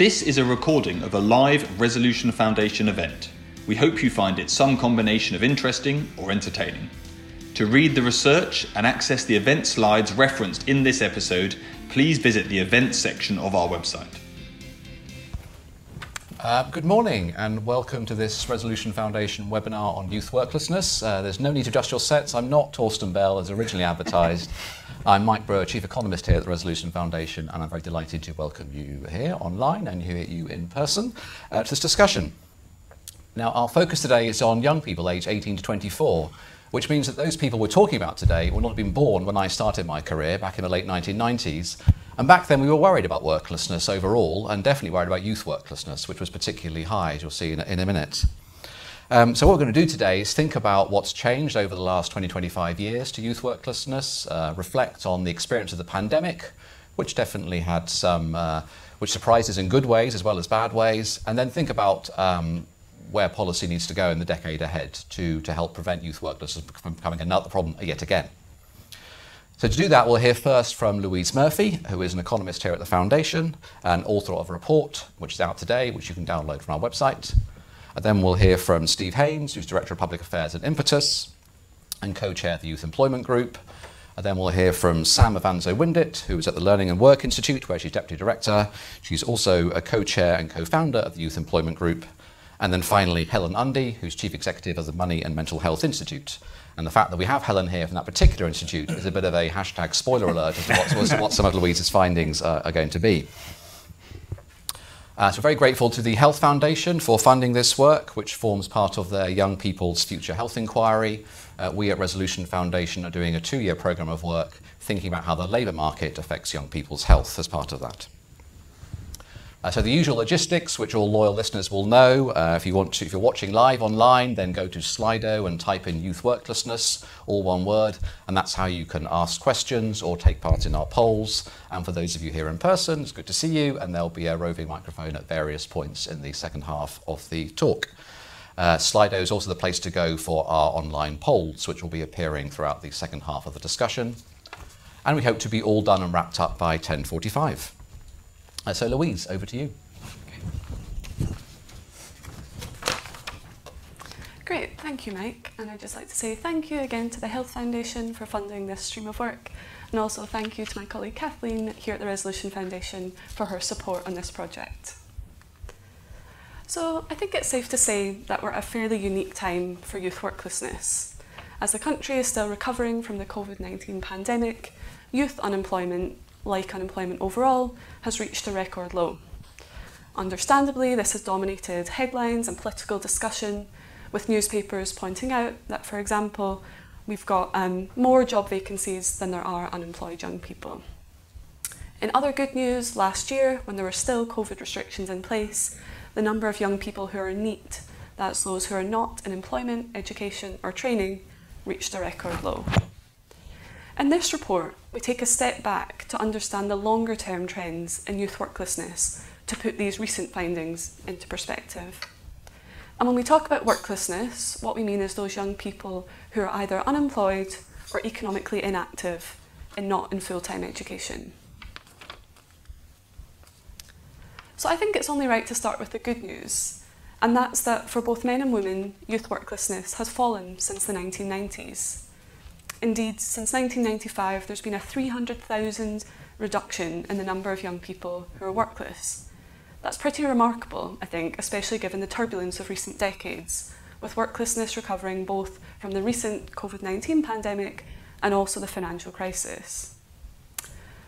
This is a recording of a live Resolution Foundation event. We hope you find it some combination of interesting or entertaining. To read the research and access the event slides referenced in this episode, please visit the events section of our website. Uh, good morning and welcome to this Resolution Foundation webinar on youth worklessness. Uh, there's no need to adjust your sets. I'm not Torsten Bell as originally advertised. I'm Mike Brewer, Chief Economist here at the Resolution Foundation, and I'm very delighted to welcome you here online and hear you in person uh, to this discussion. Now, our focus today is on young people aged 18 to 24, which means that those people we're talking about today will not have been born when I started my career back in the late 1990s. And back then, we were worried about worklessness overall, and definitely worried about youth worklessness, which was particularly high, as you'll see in, in a minute. Um, so what we're going to do today is think about what's changed over the last 20, 25 years to youth worklessness, uh, reflect on the experience of the pandemic, which definitely had some, uh, which surprises in good ways as well as bad ways, and then think about um, where policy needs to go in the decade ahead to, to help prevent youth worklessness from becoming another problem yet again. So to do that, we'll hear first from Louise Murphy, who is an economist here at the Foundation and author of a report, which is out today, which you can download from our website. And then we'll hear from Steve Haynes, who's Director of Public Affairs at Impetus and co-chair of the Youth Employment Group. And then we'll hear from Sam Avanzo Windett, who is at the Learning and Work Institute, where she's Deputy Director. She's also a co-chair and co-founder of the Youth Employment Group. And then finally, Helen Undy, who's Chief Executive of the Money and Mental Health Institute. And the fact that we have Helen here from that particular institute is a bit of a hashtag spoiler alert as to what, what some of Louise's findings are, are going to be. Uh, so very grateful to the Health Foundation for funding this work, which forms part of their Young People's Future Health Inquiry. Uh, we at Resolution Foundation are doing a two-year program of work thinking about how the labour market affects young people's health as part of that. Uh, so the usual logistics, which all loyal listeners will know. Uh, if you want to, if you're watching live online, then go to Slido and type in youth worklessness, all one word, and that's how you can ask questions or take part in our polls. And for those of you here in person, it's good to see you, and there'll be a roving microphone at various points in the second half of the talk. Uh, Slido is also the place to go for our online polls, which will be appearing throughout the second half of the discussion. And we hope to be all done and wrapped up by 10:45. Uh, so, Louise, over to you. Great, thank you, Mike. And I'd just like to say thank you again to the Health Foundation for funding this stream of work, and also thank you to my colleague Kathleen here at the Resolution Foundation for her support on this project. So, I think it's safe to say that we're at a fairly unique time for youth worklessness. As the country is still recovering from the COVID 19 pandemic, youth unemployment like unemployment overall, has reached a record low. Understandably, this has dominated headlines and political discussion, with newspapers pointing out that, for example, we've got um, more job vacancies than there are unemployed young people. In other good news, last year, when there were still COVID restrictions in place, the number of young people who are in NEET, that's those who are not in employment, education, or training, reached a record low. In this report, we take a step back to understand the longer term trends in youth worklessness to put these recent findings into perspective. And when we talk about worklessness, what we mean is those young people who are either unemployed or economically inactive and not in full time education. So I think it's only right to start with the good news, and that's that for both men and women, youth worklessness has fallen since the 1990s. Indeed, since 1995, there's been a 300,000 reduction in the number of young people who are workless. That's pretty remarkable, I think, especially given the turbulence of recent decades, with worklessness recovering both from the recent COVID 19 pandemic and also the financial crisis.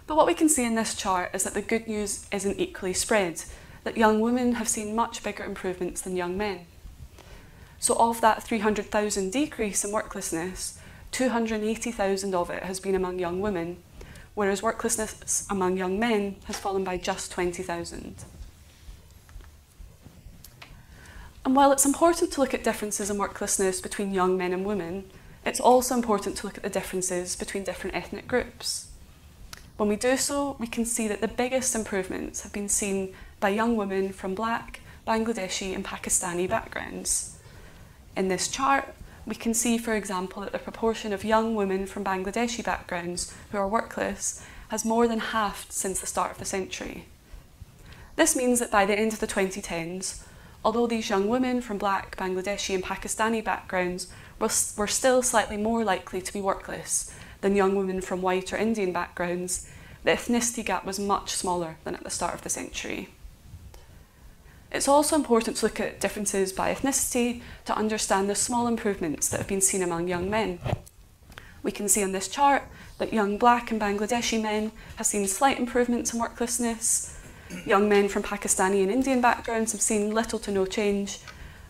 But what we can see in this chart is that the good news isn't equally spread, that young women have seen much bigger improvements than young men. So, of that 300,000 decrease in worklessness, 280,000 of it has been among young women, whereas worklessness among young men has fallen by just 20,000. And while it's important to look at differences in worklessness between young men and women, it's also important to look at the differences between different ethnic groups. When we do so, we can see that the biggest improvements have been seen by young women from black, Bangladeshi, and Pakistani backgrounds. In this chart, we can see, for example, that the proportion of young women from Bangladeshi backgrounds who are workless has more than halved since the start of the century. This means that by the end of the 2010s, although these young women from black, Bangladeshi, and Pakistani backgrounds were, were still slightly more likely to be workless than young women from white or Indian backgrounds, the ethnicity gap was much smaller than at the start of the century. It's also important to look at differences by ethnicity to understand the small improvements that have been seen among young men. We can see on this chart that young black and Bangladeshi men have seen slight improvements in worklessness. Young men from Pakistani and Indian backgrounds have seen little to no change,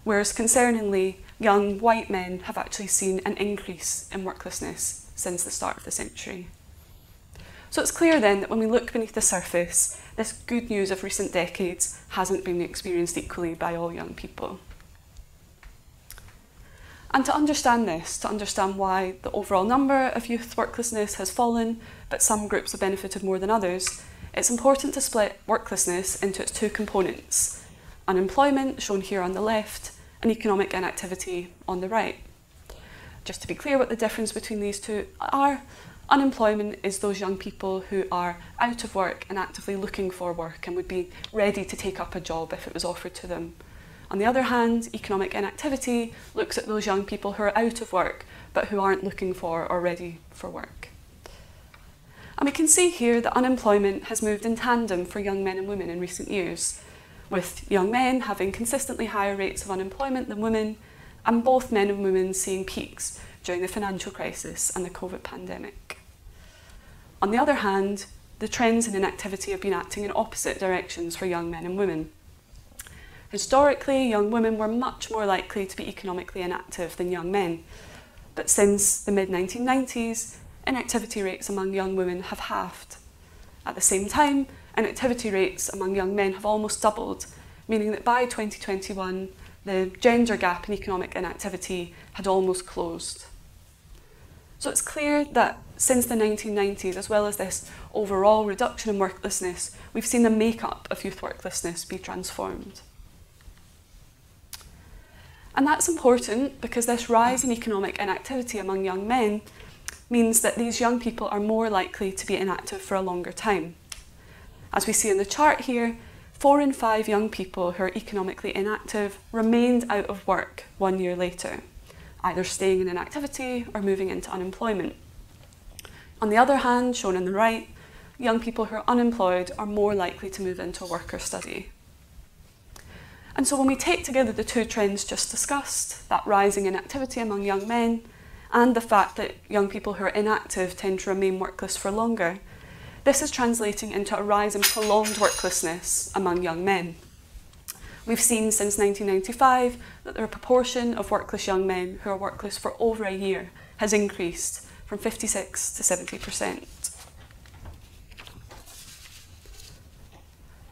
whereas concerningly, young white men have actually seen an increase in worklessness since the start of the century. So it's clear then that when we look beneath the surface, this good news of recent decades hasn't been experienced equally by all young people. And to understand this, to understand why the overall number of youth worklessness has fallen, but some groups have benefited more than others, it's important to split worklessness into its two components unemployment, shown here on the left, and economic inactivity on the right. Just to be clear what the difference between these two are, Unemployment is those young people who are out of work and actively looking for work and would be ready to take up a job if it was offered to them. On the other hand, economic inactivity looks at those young people who are out of work but who aren't looking for or ready for work. And we can see here that unemployment has moved in tandem for young men and women in recent years, with young men having consistently higher rates of unemployment than women, and both men and women seeing peaks during the financial crisis and the COVID pandemic. On the other hand, the trends in inactivity have been acting in opposite directions for young men and women. Historically, young women were much more likely to be economically inactive than young men, but since the mid 1990s, inactivity rates among young women have halved. At the same time, inactivity rates among young men have almost doubled, meaning that by 2021, the gender gap in economic inactivity had almost closed. So it's clear that since the 1990s, as well as this overall reduction in worklessness, we've seen the makeup of youth worklessness be transformed. And that's important because this rise in economic inactivity among young men means that these young people are more likely to be inactive for a longer time. As we see in the chart here, four in five young people who are economically inactive remained out of work one year later either staying in inactivity or moving into unemployment. On the other hand, shown on the right, young people who are unemployed are more likely to move into work or study. And so when we take together the two trends just discussed, that rising inactivity among young men and the fact that young people who are inactive tend to remain workless for longer, this is translating into a rise in prolonged worklessness among young men. We've seen since 1995 that the proportion of workless young men who are workless for over a year has increased from 56 to 70%.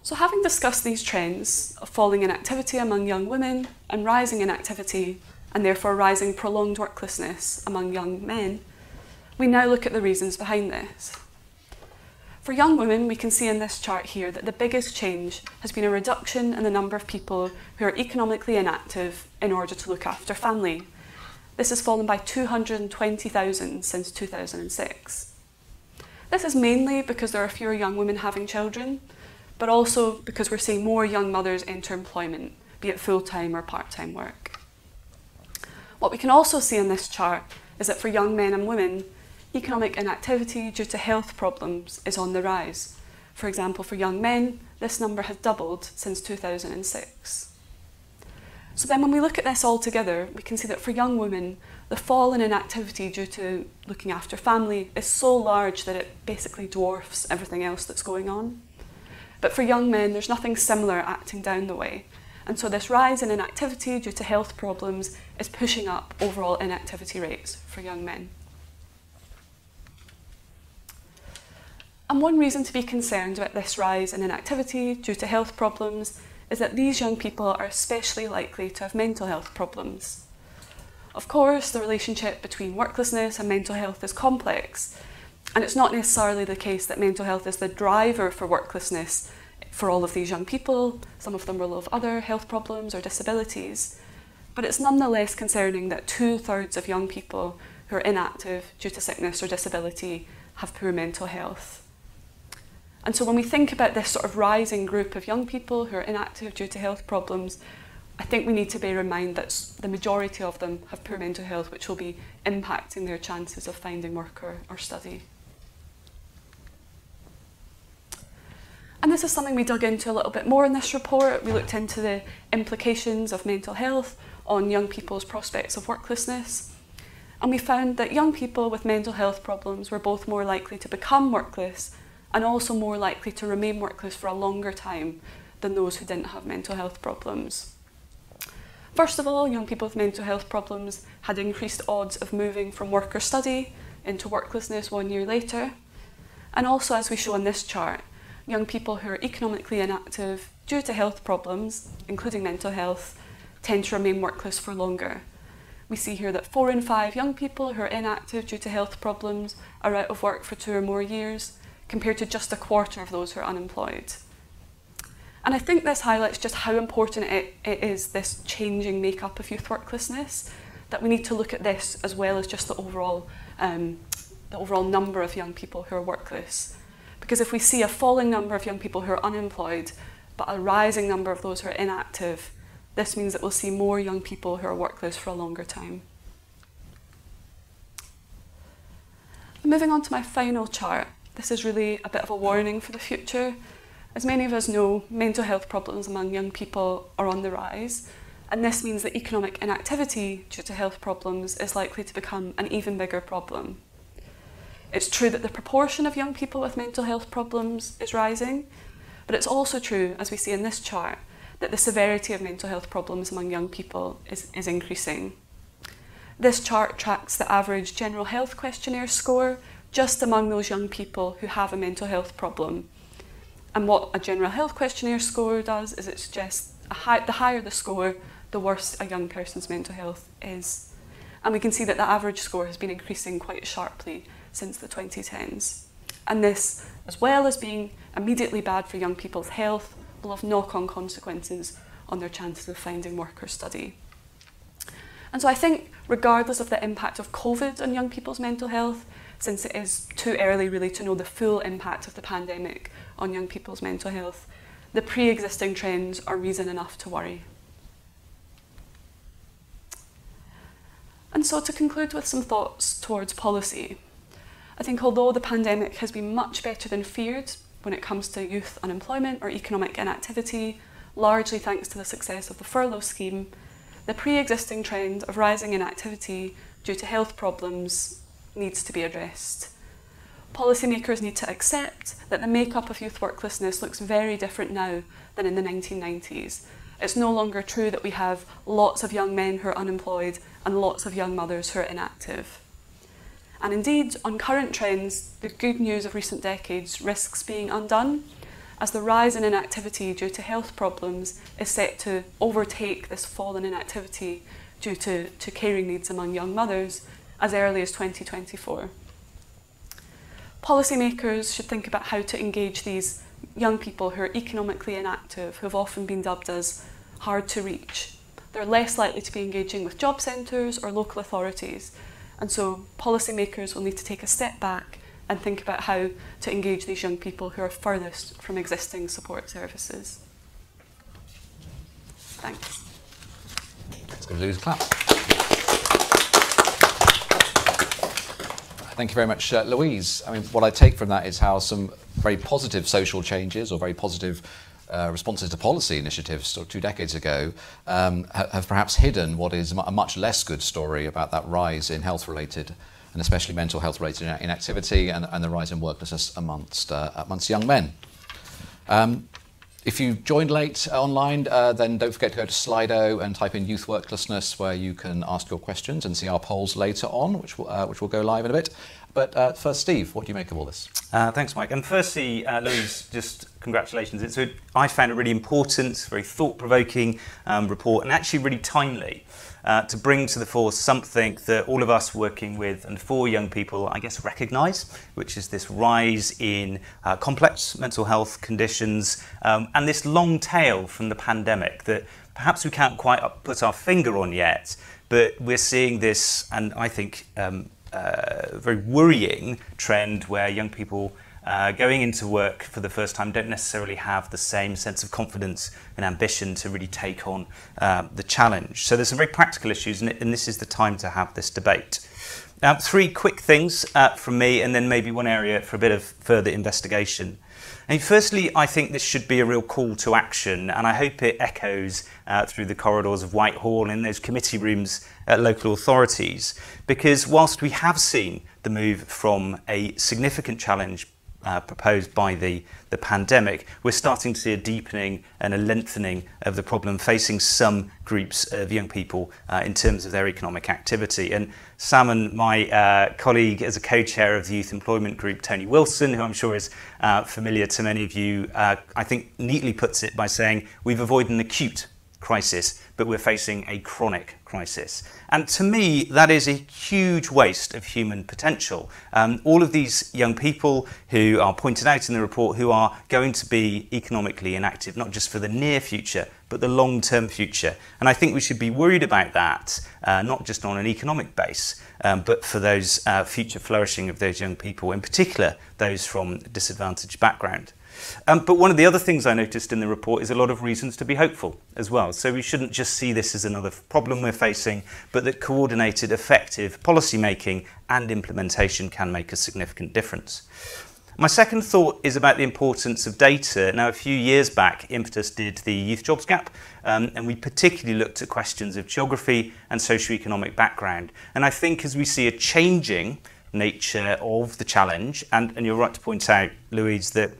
So, having discussed these trends of falling inactivity among young women and rising inactivity, and therefore rising prolonged worklessness among young men, we now look at the reasons behind this. For young women, we can see in this chart here that the biggest change has been a reduction in the number of people who are economically inactive in order to look after family. This has fallen by 220,000 since 2006. This is mainly because there are fewer young women having children, but also because we're seeing more young mothers enter employment, be it full time or part time work. What we can also see in this chart is that for young men and women, economic inactivity due to health problems is on the rise. For example, for young men, this number has doubled since 2006. So then when we look at this all together, we can see that for young women, the fall in inactivity due to looking after family is so large that it basically dwarfs everything else that's going on. But for young men, there's nothing similar acting down the way. And so this rise in inactivity due to health problems is pushing up overall inactivity rates for young men. And one reason to be concerned about this rise in inactivity due to health problems is that these young people are especially likely to have mental health problems. Of course, the relationship between worklessness and mental health is complex, and it's not necessarily the case that mental health is the driver for worklessness for all of these young people. Some of them will have other health problems or disabilities. But it's nonetheless concerning that two thirds of young people who are inactive due to sickness or disability have poor mental health. And so when we think about this sort of rising group of young people who are inactive due to health problems, I think we need to bear in mind that the majority of them have poor mental health, which will be impacting their chances of finding work or, or study. And this is something we dug into a little bit more in this report. We looked into the implications of mental health on young people's prospects of worklessness. And we found that young people with mental health problems were both more likely to become workless and also more likely to remain workless for a longer time than those who didn't have mental health problems. First of all, young people with mental health problems had increased odds of moving from work or study into worklessness one year later. And also, as we show in this chart, young people who are economically inactive due to health problems, including mental health, tend to remain workless for longer. We see here that four in five young people who are inactive due to health problems are out of work for two or more years, compared to just a quarter of those who are unemployed. And I think this highlights just how important it, it is, this changing makeup of youth worklessness, that we need to look at this as well as just the overall, um, the overall number of young people who are workless. Because if we see a falling number of young people who are unemployed, but a rising number of those who are inactive, this means that we'll see more young people who are workless for a longer time. Moving on to my final chart, this is really a bit of a warning for the future. As many of us know, mental health problems among young people are on the rise, and this means that economic inactivity due to health problems is likely to become an even bigger problem. It's true that the proportion of young people with mental health problems is rising, but it's also true, as we see in this chart, that the severity of mental health problems among young people is, is increasing. This chart tracks the average general health questionnaire score just among those young people who have a mental health problem. And what a general health questionnaire score does is it suggests high, the higher the score, the worse a young person's mental health is. And we can see that the average score has been increasing quite sharply since the 2010s. And this, as well as being immediately bad for young people's health, will have knock on consequences on their chances of finding work or study. And so I think, regardless of the impact of COVID on young people's mental health, since it is too early really to know the full impact of the pandemic on young people's mental health, the pre existing trends are reason enough to worry. And so, to conclude with some thoughts towards policy, I think although the pandemic has been much better than feared when it comes to youth unemployment or economic inactivity, largely thanks to the success of the furlough scheme, the pre existing trend of rising inactivity due to health problems needs to be addressed. Policymakers need to accept that the makeup of youth worklessness looks very different now than in the 1990s. It's no longer true that we have lots of young men who are unemployed and lots of young mothers who are inactive. And indeed, on current trends, the good news of recent decades risks being undone, as the rise in inactivity due to health problems is set to overtake this fall in inactivity due to, to caring needs among young mothers as early as 2024. Policymakers should think about how to engage these young people who are economically inactive, who have often been dubbed as hard to reach. They're less likely to be engaging with job centres or local authorities, and so policymakers will need to take a step back and think about how to engage these young people who are furthest from existing support services. Thanks. Let's go to Louise a clap. Thank you very much, uh, Louise. I mean, what I take from that is how some very positive social changes or very positive uh, responses to policy initiatives sort of two decades ago um, ha- have perhaps hidden what is a much less good story about that rise in health related and especially mental health related inactivity and, and the rise in worklessness amongst, uh, amongst young men. Um, if you joined late online, uh, then don't forget to go to Slido and type in youth worklessness, where you can ask your questions and see our polls later on, which will, uh, which will go live in a bit. But uh, first, Steve, what do you make of all this? Uh, thanks, Mike. And firstly, uh, Louise, just congratulations. It's a, I found it really important, very thought provoking um, report, and actually really timely uh, to bring to the fore something that all of us working with and for young people, I guess, recognise, which is this rise in uh, complex mental health conditions um, and this long tail from the pandemic that perhaps we can't quite put our finger on yet, but we're seeing this, and I think um, uh, very worrying trend where young people uh, going into work for the first time don't necessarily have the same sense of confidence and ambition to really take on uh, the challenge. So there's some very practical issues, and, and this is the time to have this debate. Now, three quick things uh, from me, and then maybe one area for a bit of further investigation. Firstly, I think this should be a real call to action, and I hope it echoes uh, through the corridors of Whitehall and those committee rooms at local authorities. Because whilst we have seen the move from a significant challenge uh, proposed by the, the pandemic, we're starting to see a deepening and a lengthening of the problem facing some groups of young people uh, in terms of their economic activity. And Sam and my uh, colleague as a co-chair of the Youth Employment Group, Tony Wilson, who I'm sure is uh, familiar to many of you, uh, I think neatly puts it by saying we've avoided an acute crisis, but we're facing a chronic crisis. And to me, that is a huge waste of human potential. Um, all of these young people who are pointed out in the report who are going to be economically inactive, not just for the near future, but the long term future. And I think we should be worried about that, uh, not just on an economic base, um, but for those uh, future flourishing of those young people, in particular those from disadvantaged background. Um, but one of the other things I noticed in the report is a lot of reasons to be hopeful as well. So we shouldn't just see this as another problem we're facing, but that coordinated, effective policy making and implementation can make a significant difference. My second thought is about the importance of data. Now, a few years back, Impetus did the Youth Jobs Gap, um, and we particularly looked at questions of geography and socioeconomic background. And I think as we see a changing nature of the challenge, and, and you're right to point out, Louise, that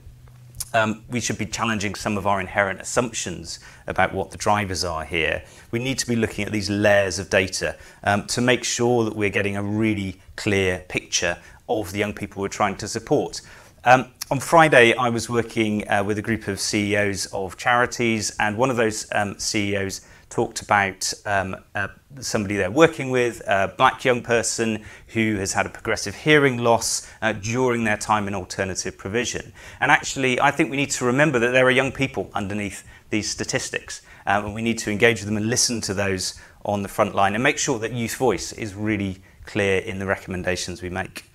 um, we should be challenging some of our inherent assumptions about what the drivers are here. We need to be looking at these layers of data um, to make sure that we're getting a really clear picture of the young people we're trying to support. Um, on Friday, I was working uh, with a group of CEOs of charities, and one of those um, CEOs talked about um, uh, somebody they're working with, a black young person who has had a progressive hearing loss uh, during their time in alternative provision. And actually, I think we need to remember that there are young people underneath these statistics, um, and we need to engage with them and listen to those on the front line and make sure that youth voice is really clear in the recommendations we make.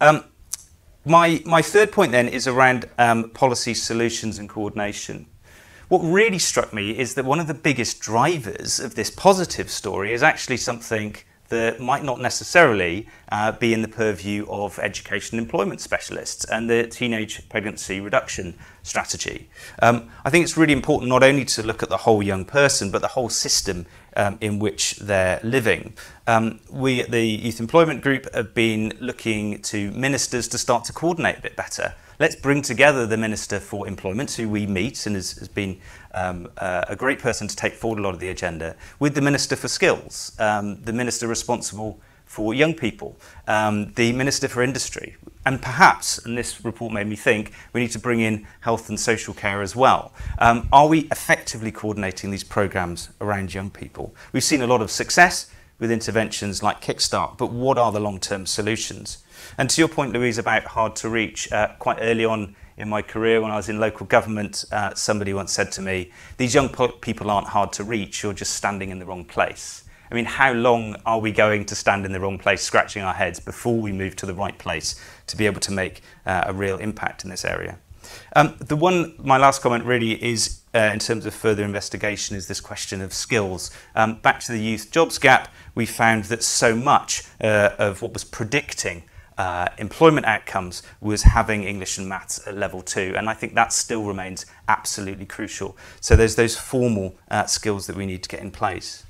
Um, my, my third point then is around um, policy solutions and coordination. What really struck me is that one of the biggest drivers of this positive story is actually something that might not necessarily uh, be in the purview of education and employment specialists and the teenage pregnancy reduction strategy. Um, I think it's really important not only to look at the whole young person, but the whole system um, in which they're living. Um, we at the Youth Employment Group have been looking to ministers to start to coordinate a bit better let's bring together the Minister for Employment, who we meet and has, has been um, uh, a great person to take forward a lot of the agenda, with the Minister for Skills, um, the Minister responsible for young people, um, the Minister for Industry, and perhaps, and this report made me think, we need to bring in health and social care as well. Um, are we effectively coordinating these programs around young people? We've seen a lot of success with interventions like Kickstart, but what are the long-term solutions? And to your point, Louise, about hard to reach, uh, quite early on in my career when I was in local government, uh, somebody once said to me, these young people aren't hard to reach, you're just standing in the wrong place. I mean, how long are we going to stand in the wrong place, scratching our heads, before we move to the right place to be able to make uh, a real impact in this area? Um, the one, my last comment really is uh, in terms of further investigation is this question of skills. Um, back to the youth jobs gap, we found that so much uh, of what was predicting uh, employment outcomes was having English and maths at level two. And I think that still remains absolutely crucial. So there's those formal uh, skills that we need to get in place.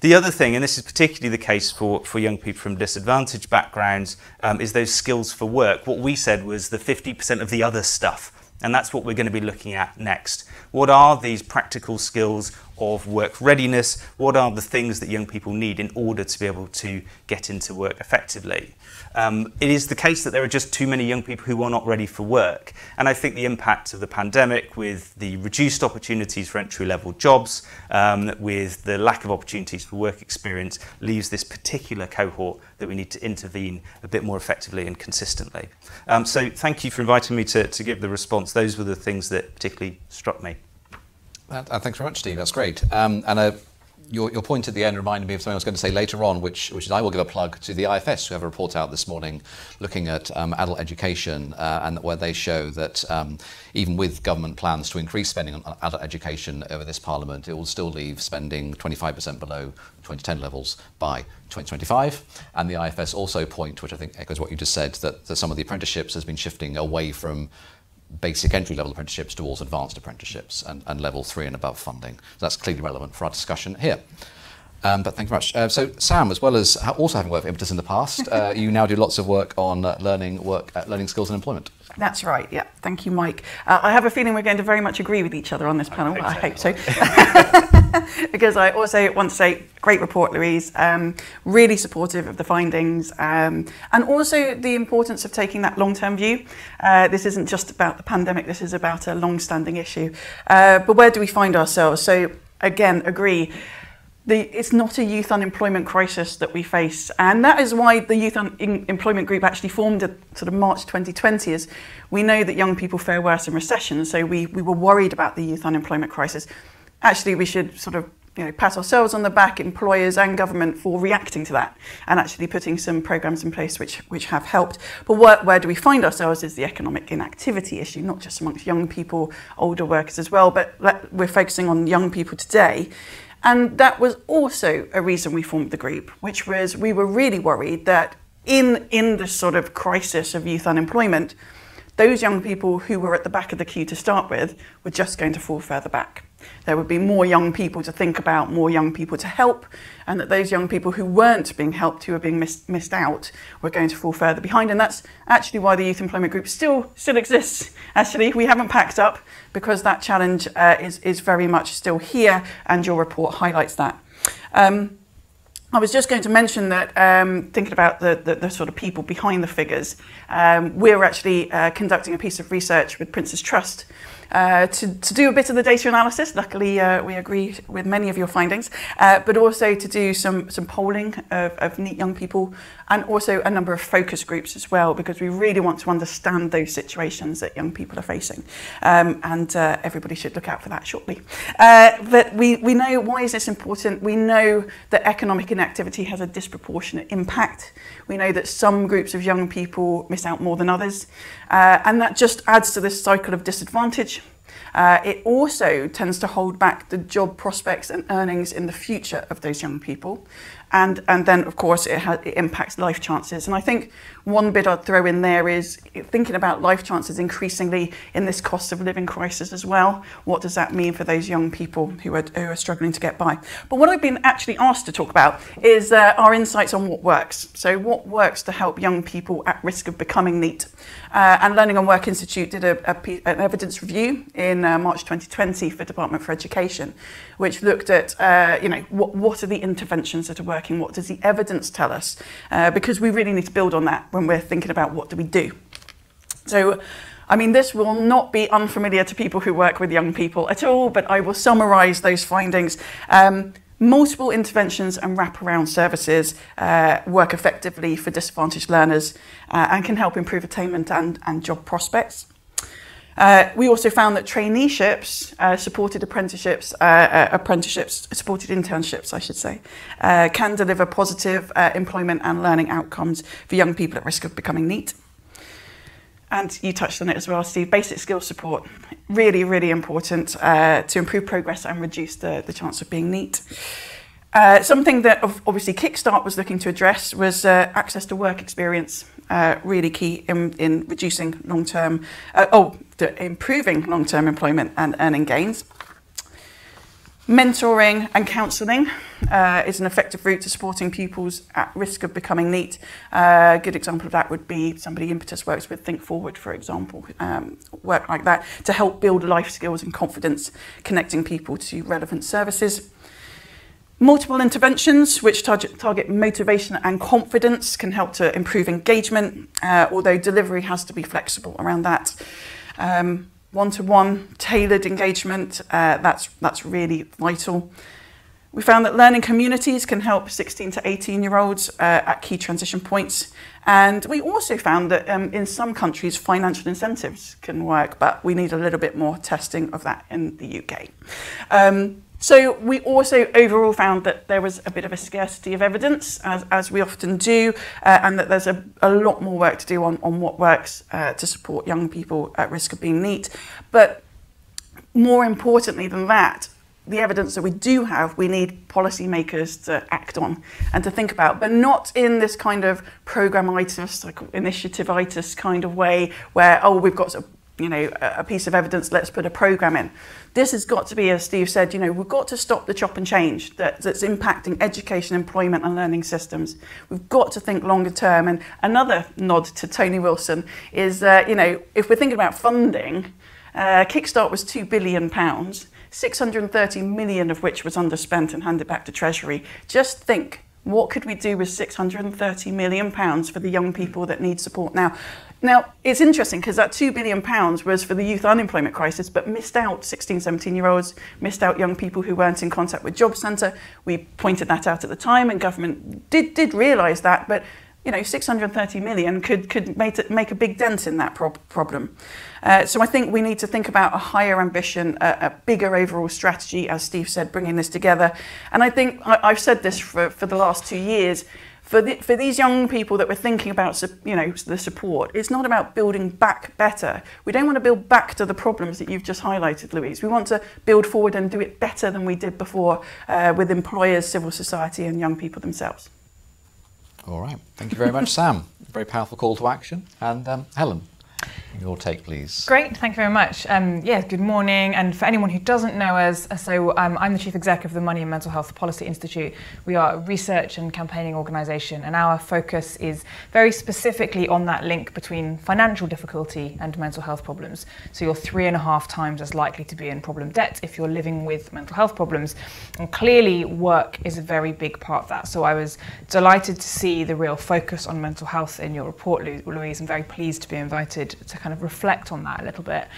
The other thing, and this is particularly the case for, for young people from disadvantaged backgrounds, um, is those skills for work. What we said was the 50% of the other stuff. And that's what we're going to be looking at next. What are these practical skills of work readiness? What are the things that young people need in order to be able to get into work effectively? Um, it is the case that there are just too many young people who are not ready for work. And I think the impact of the pandemic with the reduced opportunities for entry level jobs, um, with the lack of opportunities for work experience, leaves this particular cohort that we need to intervene a bit more effectively and consistently. Um, so thank you for inviting me to, to give the response. Those were the things that particularly struck me. Uh, thanks very much, Steve. That's great. Um, and a your, your point at the end reminded me of something I was going to say later on, which, which is I will give a plug to the IFS, who have a report out this morning looking at um, adult education, uh, and where they show that um, even with government plans to increase spending on adult education over this parliament, it will still leave spending 25% below 2010 levels by 2025. And the IFS also point, which I think echoes what you just said, that, that some of the apprenticeships has been shifting away from basic entry level apprenticeships towards advanced apprenticeships and, and level three and above funding. So that's clearly relevant for our discussion here. Um, but thank you very much. Uh, so, Sam, as well as also having worked for Impetus in the past, uh, you now do lots of work on uh, learning work, learning skills and employment. That's right. Yeah. Thank you, Mike. Uh, I have a feeling we're going to very much agree with each other on this panel. I hope so. because I also want to say, great report, Louise. Um, really supportive of the findings, um, and also the importance of taking that long-term view. Uh, this isn't just about the pandemic. This is about a long-standing issue. but where do we find ourselves? So, again, agree the, it's not a youth unemployment crisis that we face. And that is why the Youth Unemployment Group actually formed in sort of March 2020 is we know that young people fare worse in recession, so we, we were worried about the youth unemployment crisis. Actually, we should sort of you know, pat ourselves on the back, employers and government, for reacting to that and actually putting some programs in place which, which have helped. But where, where do we find ourselves is the economic inactivity issue, not just amongst young people, older workers as well, but we're focusing on young people today. And that was also a reason we formed the group, which was we were really worried that in, in this sort of crisis of youth unemployment, those young people who were at the back of the queue to start with were just going to fall further back. There would be more young people to think about, more young people to help, and that those young people who weren't being helped, who were being missed, missed out, were going to fall further behind. And that's actually why the Youth Employment Group still, still exists. Actually, we haven't packed up because that challenge uh, is, is very much still here, and your report highlights that. Um, I was just going to mention that, um, thinking about the, the, the, sort of people behind the figures, um, we're actually uh, conducting a piece of research with Prince's Trust uh, to, to do a bit of the data analysis. Luckily, uh, we agree with many of your findings, uh, but also to do some, some polling of, of NEET young people and also a number of focus groups as well, because we really want to understand those situations that young people are facing. Um, and uh, everybody should look out for that shortly. Uh, but we, we know why is this important? We know that economic inactivity has a disproportionate impact. We know that some groups of young people miss out more than others. Uh, and that just adds to this cycle of disadvantage. Uh, it also tends to hold back the job prospects and earnings in the future of those young people. And, and then, of course, it, it impacts life chances. And I think one bit I'd throw in there is thinking about life chances increasingly in this cost of living crisis as well. What does that mean for those young people who are, who are struggling to get by? But what I've been actually asked to talk about is uh, our insights on what works. So, what works to help young people at risk of becoming NEET? Uh, and Learning and Work Institute did a, a, an evidence review in uh, March 2020 for Department for Education, which looked at, uh, you know, what, what are the interventions that are working? What does the evidence tell us? Uh, because we really need to build on that when we're thinking about what do we do. So, I mean, this will not be unfamiliar to people who work with young people at all, but I will summarise those findings. Um, multiple interventions and wraparound services uh, work effectively for disadvantaged learners uh, and can help improve attainment and, and job prospects. Uh, we also found that traineeships, uh, supported apprenticeships, uh, uh apprenticeships, supported internships, I should say, uh, can deliver positive uh, employment and learning outcomes for young people at risk of becoming NEET. And you touched on it as well, Steve. Basic skills support, really, really important to improve progress and reduce the, the chance of being NEET. Uh, something that obviously Kickstart was looking to address was uh, access to work experience, uh, really key in, in reducing long-term, uh, oh, improving long-term employment and earning gains. Mentoring and counselling uh, is an effective route to supporting pupils at risk of becoming NEET. Uh, a good example of that would be somebody Impetus works with ThinkForward, for example, um, work like that to help build life skills and confidence, connecting people to relevant services. Multiple interventions which target, target motivation and confidence can help to improve engagement, uh, although delivery has to be flexible around that. Um, one-to-one tailored engagement, uh, that's, that's really vital. We found that learning communities can help 16 to 18 year olds uh, at key transition points. And we also found that um, in some countries, financial incentives can work, but we need a little bit more testing of that in the UK. Um, So we also overall found that there was a bit of a scarcity of evidence, as, as we often do, uh, and that there's a, a lot more work to do on, on what works uh, to support young people at risk of being NEET. But more importantly than that, the evidence that we do have, we need policymakers to act on and to think about, but not in this kind of programitis, like initiativeitis kind of way where, oh, we've got you know, a piece of evidence, let's put a program in. This has got to be, as Steve said, you know, we've got to stop the chop and change that, that's impacting education, employment and learning systems. We've got to think longer term. And another nod to Tony Wilson is, uh, you know, if we're thinking about funding, uh, Kickstart was £2 billion. 630 million of which was underspent and handed back to Treasury. Just think, what could we do with 630 million pounds for the young people that need support now? Now, it's interesting because that £2 billion was for the youth unemployment crisis, but missed out 16, 17 year olds, missed out young people who weren't in contact with Job Centre. We pointed that out at the time, and government did, did realise that, but you know, 630 million could, could make, it, make a big dent in that prob problem. Uh, so I think we need to think about a higher ambition, a, a bigger overall strategy, as Steve said, bringing this together. And I think I, I've said this for, for the last two years. For, the, for these young people that we're thinking about, you know, the support, it's not about building back better. We don't want to build back to the problems that you've just highlighted, Louise. We want to build forward and do it better than we did before uh, with employers, civil society, and young people themselves. All right. Thank you very much, Sam. Very powerful call to action. And um, Helen. Your take, please. Great, thank you very much. Um, yeah, good morning. And for anyone who doesn't know us, uh, so um, I'm the Chief Exec of the Money and Mental Health Policy Institute. We are a research and campaigning organisation, and our focus is very specifically on that link between financial difficulty and mental health problems. So you're three and a half times as likely to be in problem debt if you're living with mental health problems. And clearly, work is a very big part of that. So I was delighted to see the real focus on mental health in your report, Louise. I'm very pleased to be invited to kind of reflect on that a little bit.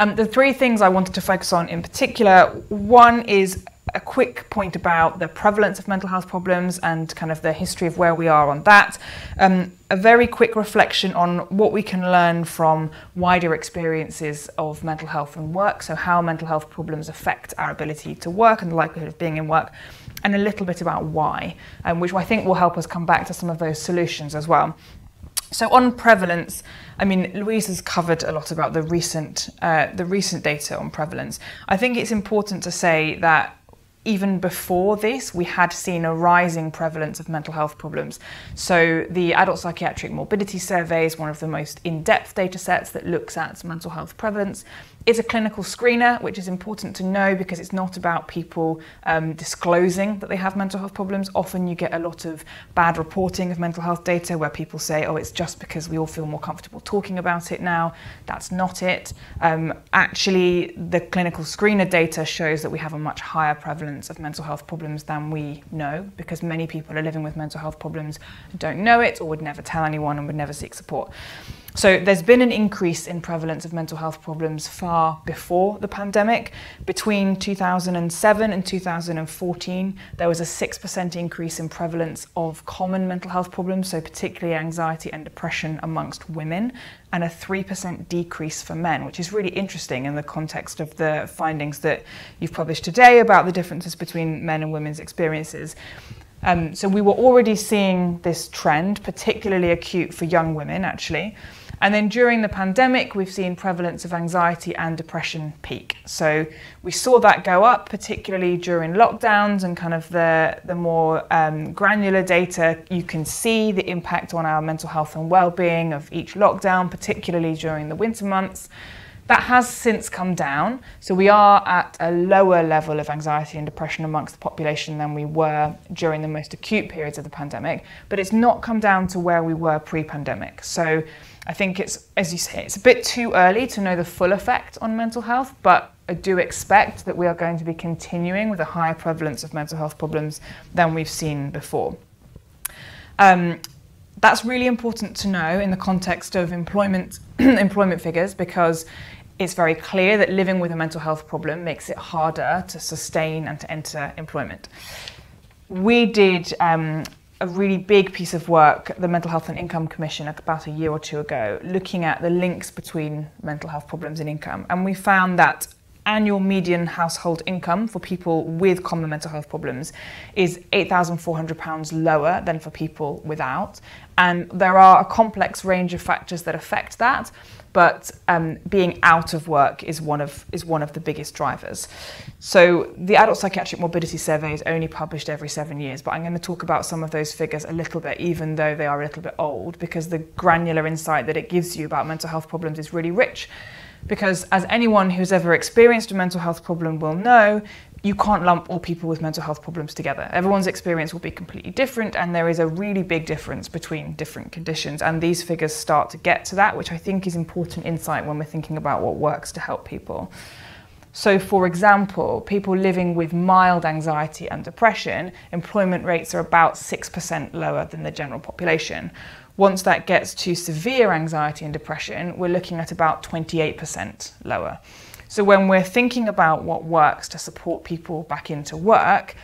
Um, the three things I wanted to focus on in particular one is a quick point about the prevalence of mental health problems and kind of the history of where we are on that. Um, a very quick reflection on what we can learn from wider experiences of mental health and work, so how mental health problems affect our ability to work and the likelihood of being in work, and a little bit about why, um, which I think will help us come back to some of those solutions as well. So on prevalence, I mean, Louise has covered a lot about the recent uh, the recent data on prevalence. I think it's important to say that even before this, we had seen a rising prevalence of mental health problems. So, the Adult Psychiatric Morbidity Survey is one of the most in depth data sets that looks at mental health prevalence is a clinical screener, which is important to know because it's not about people um, disclosing that they have mental health problems. Often you get a lot of bad reporting of mental health data where people say, oh, it's just because we all feel more comfortable talking about it now. That's not it. Um, actually, the clinical screener data shows that we have a much higher prevalence of mental health problems than we know because many people are living with mental health problems don't know it or would never tell anyone and would never seek support. So there's been an increase in prevalence of mental health problems far before the pandemic. Between 2007 and 2014, there was a 6% increase in prevalence of common mental health problems, so particularly anxiety and depression amongst women, and a 3% decrease for men, which is really interesting in the context of the findings that you've published today about the differences between men and women's experiences. Um, so we were already seeing this trend, particularly acute for young women, actually. And then during the pandemic, we've seen prevalence of anxiety and depression peak. So we saw that go up, particularly during lockdowns and kind of the, the more um, granular data. You can see the impact on our mental health and well-being of each lockdown, particularly during the winter months. That has since come down. So we are at a lower level of anxiety and depression amongst the population than we were during the most acute periods of the pandemic, but it's not come down to where we were pre pandemic. So I think it's, as you say, it's a bit too early to know the full effect on mental health, but I do expect that we are going to be continuing with a higher prevalence of mental health problems than we've seen before. Um, that's really important to know in the context of employment employment figures because it's very clear that living with a mental health problem makes it harder to sustain and to enter employment. We did um, a really big piece of work, the Mental Health and Income Commission, about a year or two ago, looking at the links between mental health problems and income. And we found that annual median household income for people with common mental health problems is £8,400 lower than for people without. And there are a complex range of factors that affect that, but um, being out of work is one of, is one of the biggest drivers. So the Adult Psychiatric Morbidity Survey is only published every seven years, but I'm going to talk about some of those figures a little bit, even though they are a little bit old, because the granular insight that it gives you about mental health problems is really rich because as anyone who's ever experienced a mental health problem will know, you can't lump all people with mental health problems together. Everyone's experience will be completely different, and there is a really big difference between different conditions. And these figures start to get to that, which I think is important insight when we're thinking about what works to help people. So, for example, people living with mild anxiety and depression, employment rates are about 6% lower than the general population. Once that gets to severe anxiety and depression, we're looking at about 28% lower. So when we're thinking about what works to support people back into work,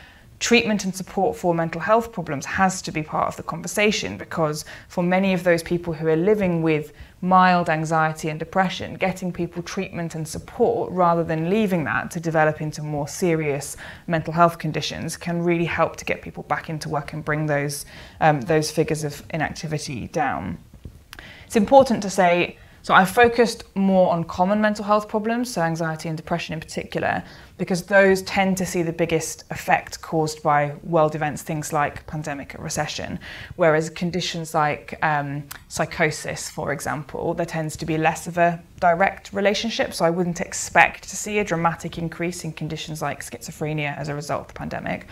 treatment and support for mental health problems has to be part of the conversation because for many of those people who are living with mild anxiety and depression, getting people treatment and support rather than leaving that to develop into more serious mental health conditions can really help to get people back into work and bring those, um, those figures of inactivity down. It's important to say so I focused more on common mental health problems, so anxiety and depression in particular, because those tend to see the biggest effect caused by world events, things like pandemic or recession. Whereas conditions like um, psychosis, for example, there tends to be less of a direct relationship. So I wouldn't expect to see a dramatic increase in conditions like schizophrenia as a result of the pandemic.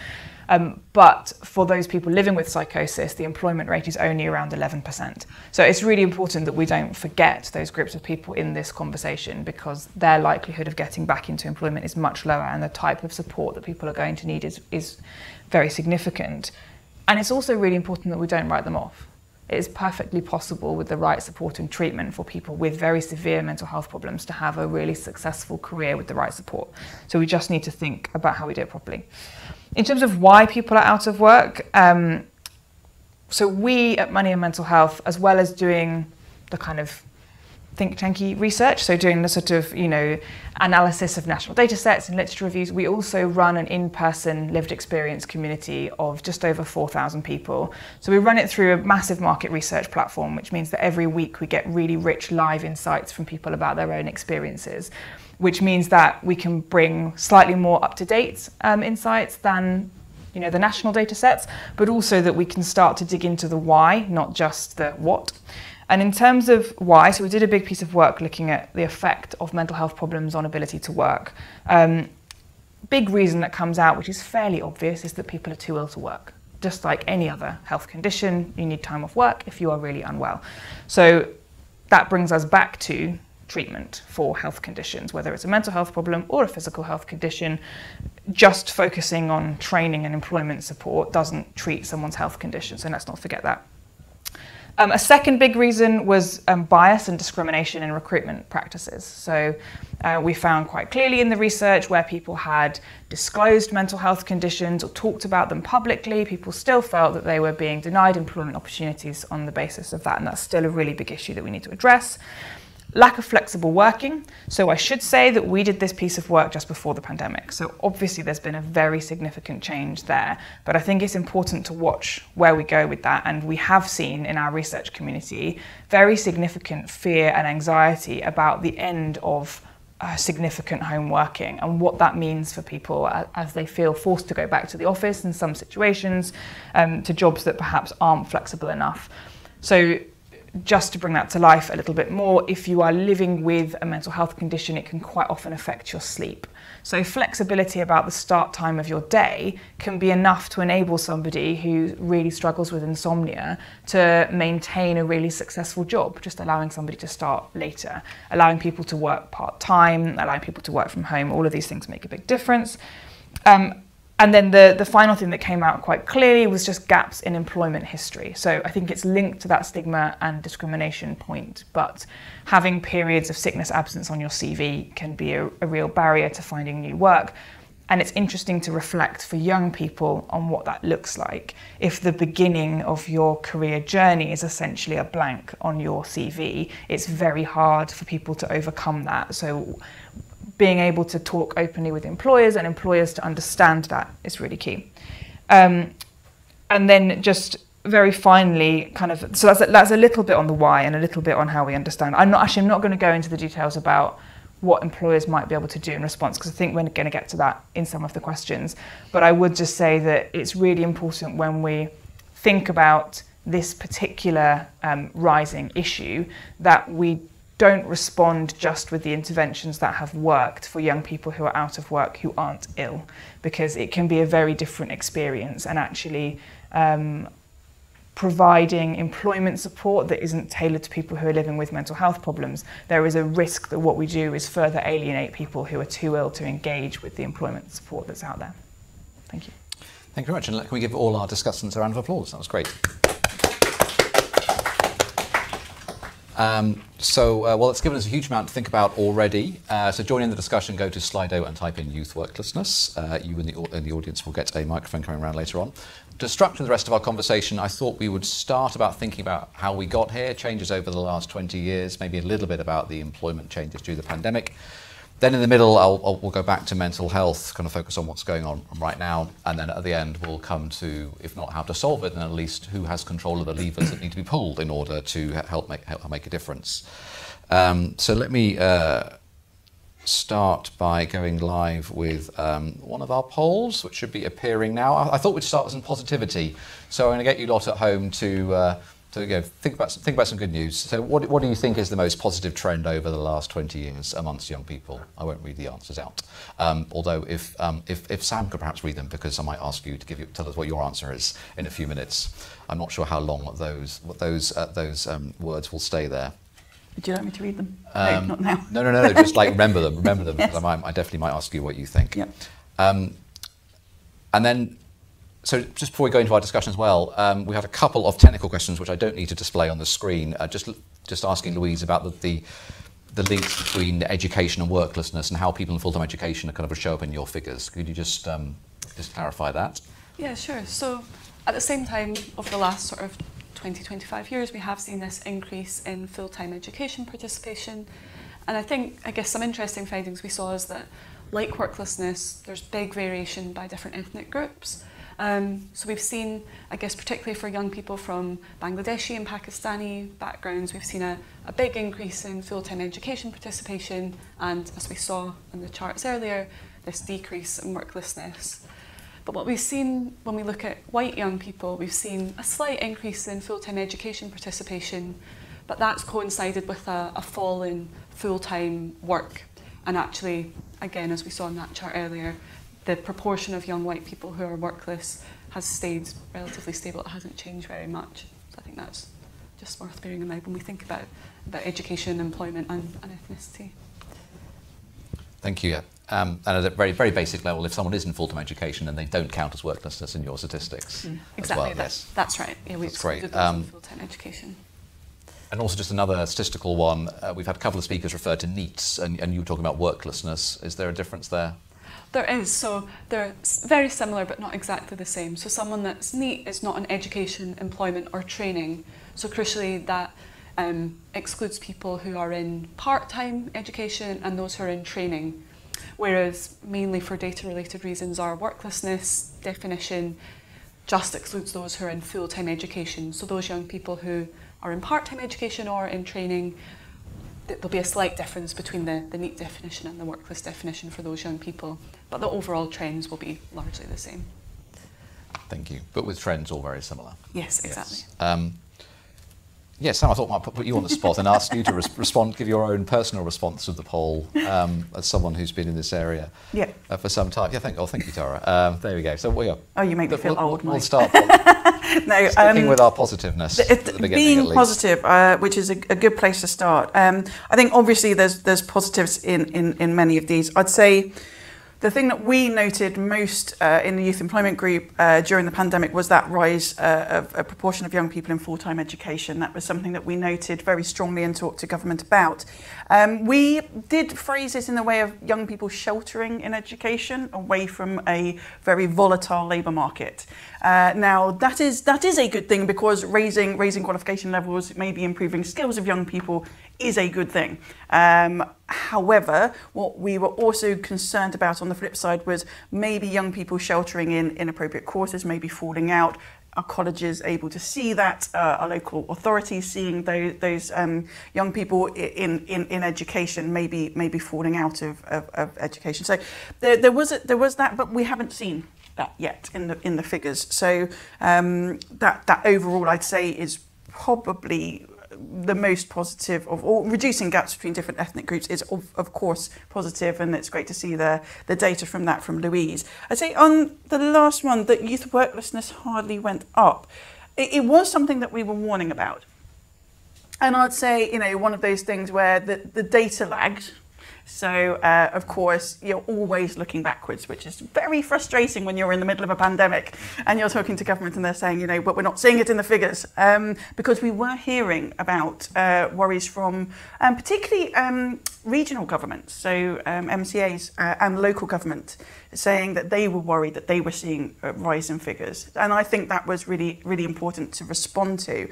Um, but for those people living with psychosis, the employment rate is only around 11%. So it's really important that we don't forget those groups of people in this conversation because their likelihood of getting back into employment is much lower and the type of support that people are going to need is, is very significant. And it's also really important that we don't write them off. It is perfectly possible with the right support and treatment for people with very severe mental health problems to have a really successful career with the right support. So we just need to think about how we do it properly. In terms of why people are out of work, um, so we at Money and Mental Health, as well as doing the kind of think tanky research, so doing the sort of you know analysis of national data sets and literature reviews, we also run an in-person lived experience community of just over 4,000 people. So we run it through a massive market research platform, which means that every week we get really rich live insights from people about their own experiences which means that we can bring slightly more up-to-date um, insights than you know, the national data sets, but also that we can start to dig into the why, not just the what. And in terms of why, so we did a big piece of work looking at the effect of mental health problems on ability to work. Um, big reason that comes out, which is fairly obvious, is that people are too ill to work. Just like any other health condition, you need time off work if you are really unwell. So that brings us back to treatment for health conditions, whether it's a mental health problem or a physical health condition. Just focusing on training and employment support doesn't treat someone's health condition, so let's not forget that. Um, a second big reason was um, bias and discrimination in recruitment practices. So uh, we found quite clearly in the research where people had disclosed mental health conditions or talked about them publicly, people still felt that they were being denied employment opportunities on the basis of that, and that's still a really big issue that we need to address. Lack of flexible working. So I should say that we did this piece of work just before the pandemic. So obviously there's been a very significant change there. But I think it's important to watch where we go with that. And we have seen in our research community very significant fear and anxiety about the end of uh, significant home working and what that means for people as, they feel forced to go back to the office in some situations um, to jobs that perhaps aren't flexible enough. So just to bring that to life a little bit more, if you are living with a mental health condition, it can quite often affect your sleep. So, flexibility about the start time of your day can be enough to enable somebody who really struggles with insomnia to maintain a really successful job, just allowing somebody to start later, allowing people to work part time, allowing people to work from home. All of these things make a big difference. Um, and then the, the final thing that came out quite clearly was just gaps in employment history. So I think it's linked to that stigma and discrimination point, but having periods of sickness absence on your CV can be a, a real barrier to finding new work. And it's interesting to reflect for young people on what that looks like. If the beginning of your career journey is essentially a blank on your CV, it's very hard for people to overcome that. So being able to talk openly with employers and employers to understand that is really key. Um, and then just very finally, kind of, so that's a, that's a little bit on the why and a little bit on how we understand. I'm not actually I'm not going to go into the details about what employers might be able to do in response because I think we're going to get to that in some of the questions. But I would just say that it's really important when we think about this particular um, rising issue that we don't respond just with the interventions that have worked for young people who are out of work who aren't ill because it can be a very different experience and actually um, providing employment support that isn't tailored to people who are living with mental health problems, there is a risk that what we do is further alienate people who are too ill to engage with the employment support that's out there. Thank you. Thank you very much. And can we give all our discussants a round of applause? That was great. Um, so, uh, well, it's given us a huge amount to think about already. Uh, so, join in the discussion, go to Slido and type in youth worklessness. Uh, you in the, in the audience will get a microphone coming around later on. To structure the rest of our conversation, I thought we would start about thinking about how we got here, changes over the last 20 years, maybe a little bit about the employment changes due to the pandemic, then in the middle, I'll, I'll, we'll go back to mental health, kind of focus on what's going on right now, and then at the end we'll come to, if not how to solve it, then at least who has control of the levers that need to be pulled in order to help make help make a difference. Um, so let me uh, start by going live with um, one of our polls, which should be appearing now. I, I, thought we'd start with some positivity, so I'm going to get you lot at home to. Uh, so you know, think about think about some good news. So what, what do you think is the most positive trend over the last 20 years amongst young people? I won't read the answers out. Um, although if, um, if if Sam could perhaps read them because I might ask you to give you tell us what your answer is in a few minutes. I'm not sure how long those what those uh, those um, words will stay there. Would you like me to read them? no, um, not now. No, no, no. Just like remember them. Remember them. yes. I, might, I, definitely might ask you what you think. Yep. Um, and then so just before we go into our discussion as well, um, we had a couple of technical questions which I don't need to display on the screen. Uh, just just asking Louise about the, the the links between education and worklessness and how people in full-time education are kind of show up in your figures. Could you just um, just clarify that? Yeah, sure. So at the same time, over the last sort of 20, 25 years, we have seen this increase in full-time education participation. And I think, I guess some interesting findings we saw is that like worklessness, there's big variation by different ethnic groups. Um, so we've seen, I guess, particularly for young people from Bangladeshi and Pakistani backgrounds, we've seen a, a big increase in full-time education participation and, as we saw in the charts earlier, this decrease in worklessness. But what we've seen when we look at white young people, we've seen a slight increase in full-time education participation, but that's coincided with a, a fall in full-time work. And actually, again, as we saw in that chart earlier, the proportion of young white people who are workless has stayed relatively stable. It hasn't changed very much. So I think that's just worth bearing in mind when we think about, about education, employment and, and ethnicity. Thank you. Yeah. Um, and at a very, very basic level, if someone is in full-time education, then they don't count as worklessness in your statistics. Mm, exactly. Well, that's, yes. that's right. Yeah, we that's great. Um, full-time education. And also just another statistical one. Uh, we've had a couple of speakers refer to NEETs, and, and you were talking about worklessness. Is there a difference there? There is. So they're very similar, but not exactly the same. So someone that's NEET is not an education, employment, or training. So crucially, that um, excludes people who are in part-time education and those who are in training. Whereas mainly for data-related reasons, our worklessness definition just excludes those who are in full-time education. So those young people who are in part-time education or in training there'll be a slight difference between the, the NEET definition and the workless definition for those young people, but the overall trends will be largely the same. Thank you. But with trends all very similar. Yes, exactly. Yes, um, yes Sam, I thought I might put you on the spot and ask you to res- respond, give your own personal response to the poll um, as someone who's been in this area yeah. uh, for some time. Yeah, thank, oh, thank you, Tara. Um, there we go. So we are. Oh, you make me feel we'll, old, We'll Mike. start. no, sticking um, with our positiveness. It, being positive, uh, which is a, a, good place to start. Um, I think obviously there's there's positives in, in, in many of these. I'd say the thing that we noted most uh, in the youth employment group uh, during the pandemic was that rise uh, of a proportion of young people in full-time education. That was something that we noted very strongly and talked to government about. Um, we did phrase this in the way of young people sheltering in education away from a very volatile labour market. Uh, now that is that is a good thing because raising raising qualification levels, maybe improving skills of young people is a good thing. Um, however, what we were also concerned about on the flip side was maybe young people sheltering in inappropriate quarters, maybe falling out. Are colleges able to see that? Uh, are local authorities seeing those, those um, young people in, in, in education, maybe maybe falling out of, of, of education? So there, there was a, there was that, but we haven't seen that yet in the in the figures. So um, that that overall, I'd say, is probably the most positive of all reducing gaps between different ethnic groups is of, of course positive and it's great to see the the data from that from Louise. I'd say on the last one that youth worklessness hardly went up. It, it was something that we were warning about. And I'd say, you know, one of those things where the, the data lagged so, uh, of course, you're always looking backwards, which is very frustrating when you're in the middle of a pandemic and you're talking to government and they're saying, you know, but we're not seeing it in the figures. Um, because we were hearing about uh, worries from um, particularly um, regional governments, so um, MCAs uh, and local government, saying that they were worried that they were seeing a rise in figures. And I think that was really, really important to respond to.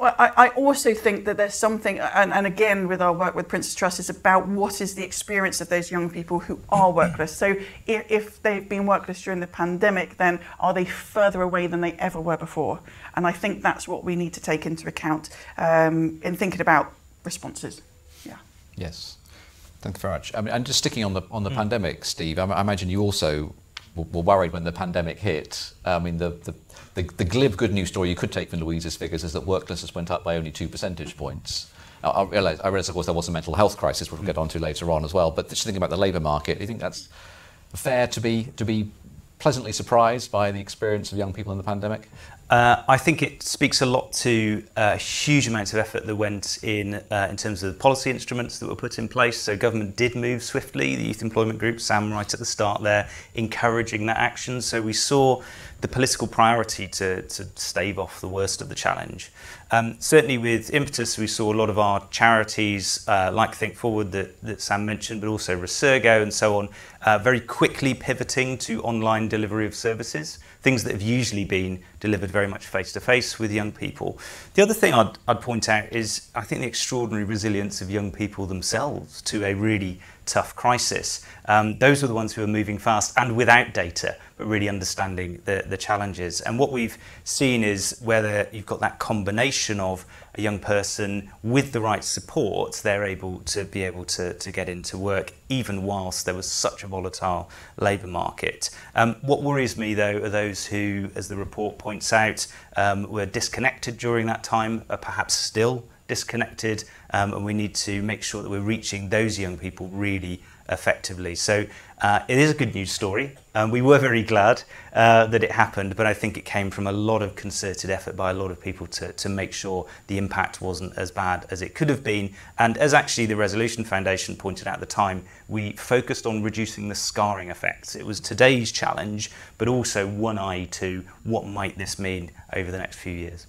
Well, I, I also think that there's something, and, and again, with our work with Prince's Trust, is about what is the experience of those young people who are workless. So, if, if they've been workless during the pandemic, then are they further away than they ever were before? And I think that's what we need to take into account um, in thinking about responses. Yeah. Yes. Thank you very much. I mean, and just sticking on the on the mm. pandemic, Steve. I, I imagine you also were worried when the pandemic hit. I mean, the, the the, the glib good news story you could take from Louise's figures is that worklessness went up by only two percentage points. Now, I realise, I realise, of course, there was a mental health crisis, which we'll get onto later on as well. But just thinking about the labour market, do you think that's fair to be to be pleasantly surprised by the experience of young people in the pandemic? Uh, I think it speaks a lot to uh, huge amounts of effort that went in uh, in terms of the policy instruments that were put in place. So government did move swiftly. The Youth Employment Group, Sam right at the start there, encouraging that action. So we saw the political priority to, to stave off the worst of the challenge. Um, certainly with Impetus, we saw a lot of our charities, uh, like ThinkForward that, that Sam mentioned, but also Resurgo and so on, uh, very quickly pivoting to online delivery of services, things that have usually been delivered very much face to face with young people. The other thing I'd, I'd point out is I think the extraordinary resilience of young people themselves to a really tough crisis. Um, those are the ones who are moving fast and without data, but really understanding the, the challenges. And what we've seen is whether you've got that combination of a young person with the right support, they're able to be able to, to get into work even whilst there was such a volatile labour market. Um, what worries me though are those who, as the report points out, um, were disconnected during that time, are perhaps still disconnected, um, and we need to make sure that we're reaching those young people really effectively. So uh, it is a good news story. Um, we were very glad uh, that it happened, but I think it came from a lot of concerted effort by a lot of people to, to make sure the impact wasn't as bad as it could have been. And as actually the Resolution Foundation pointed out at the time, we focused on reducing the scarring effects. It was today's challenge, but also one eye to what might this mean over the next few years.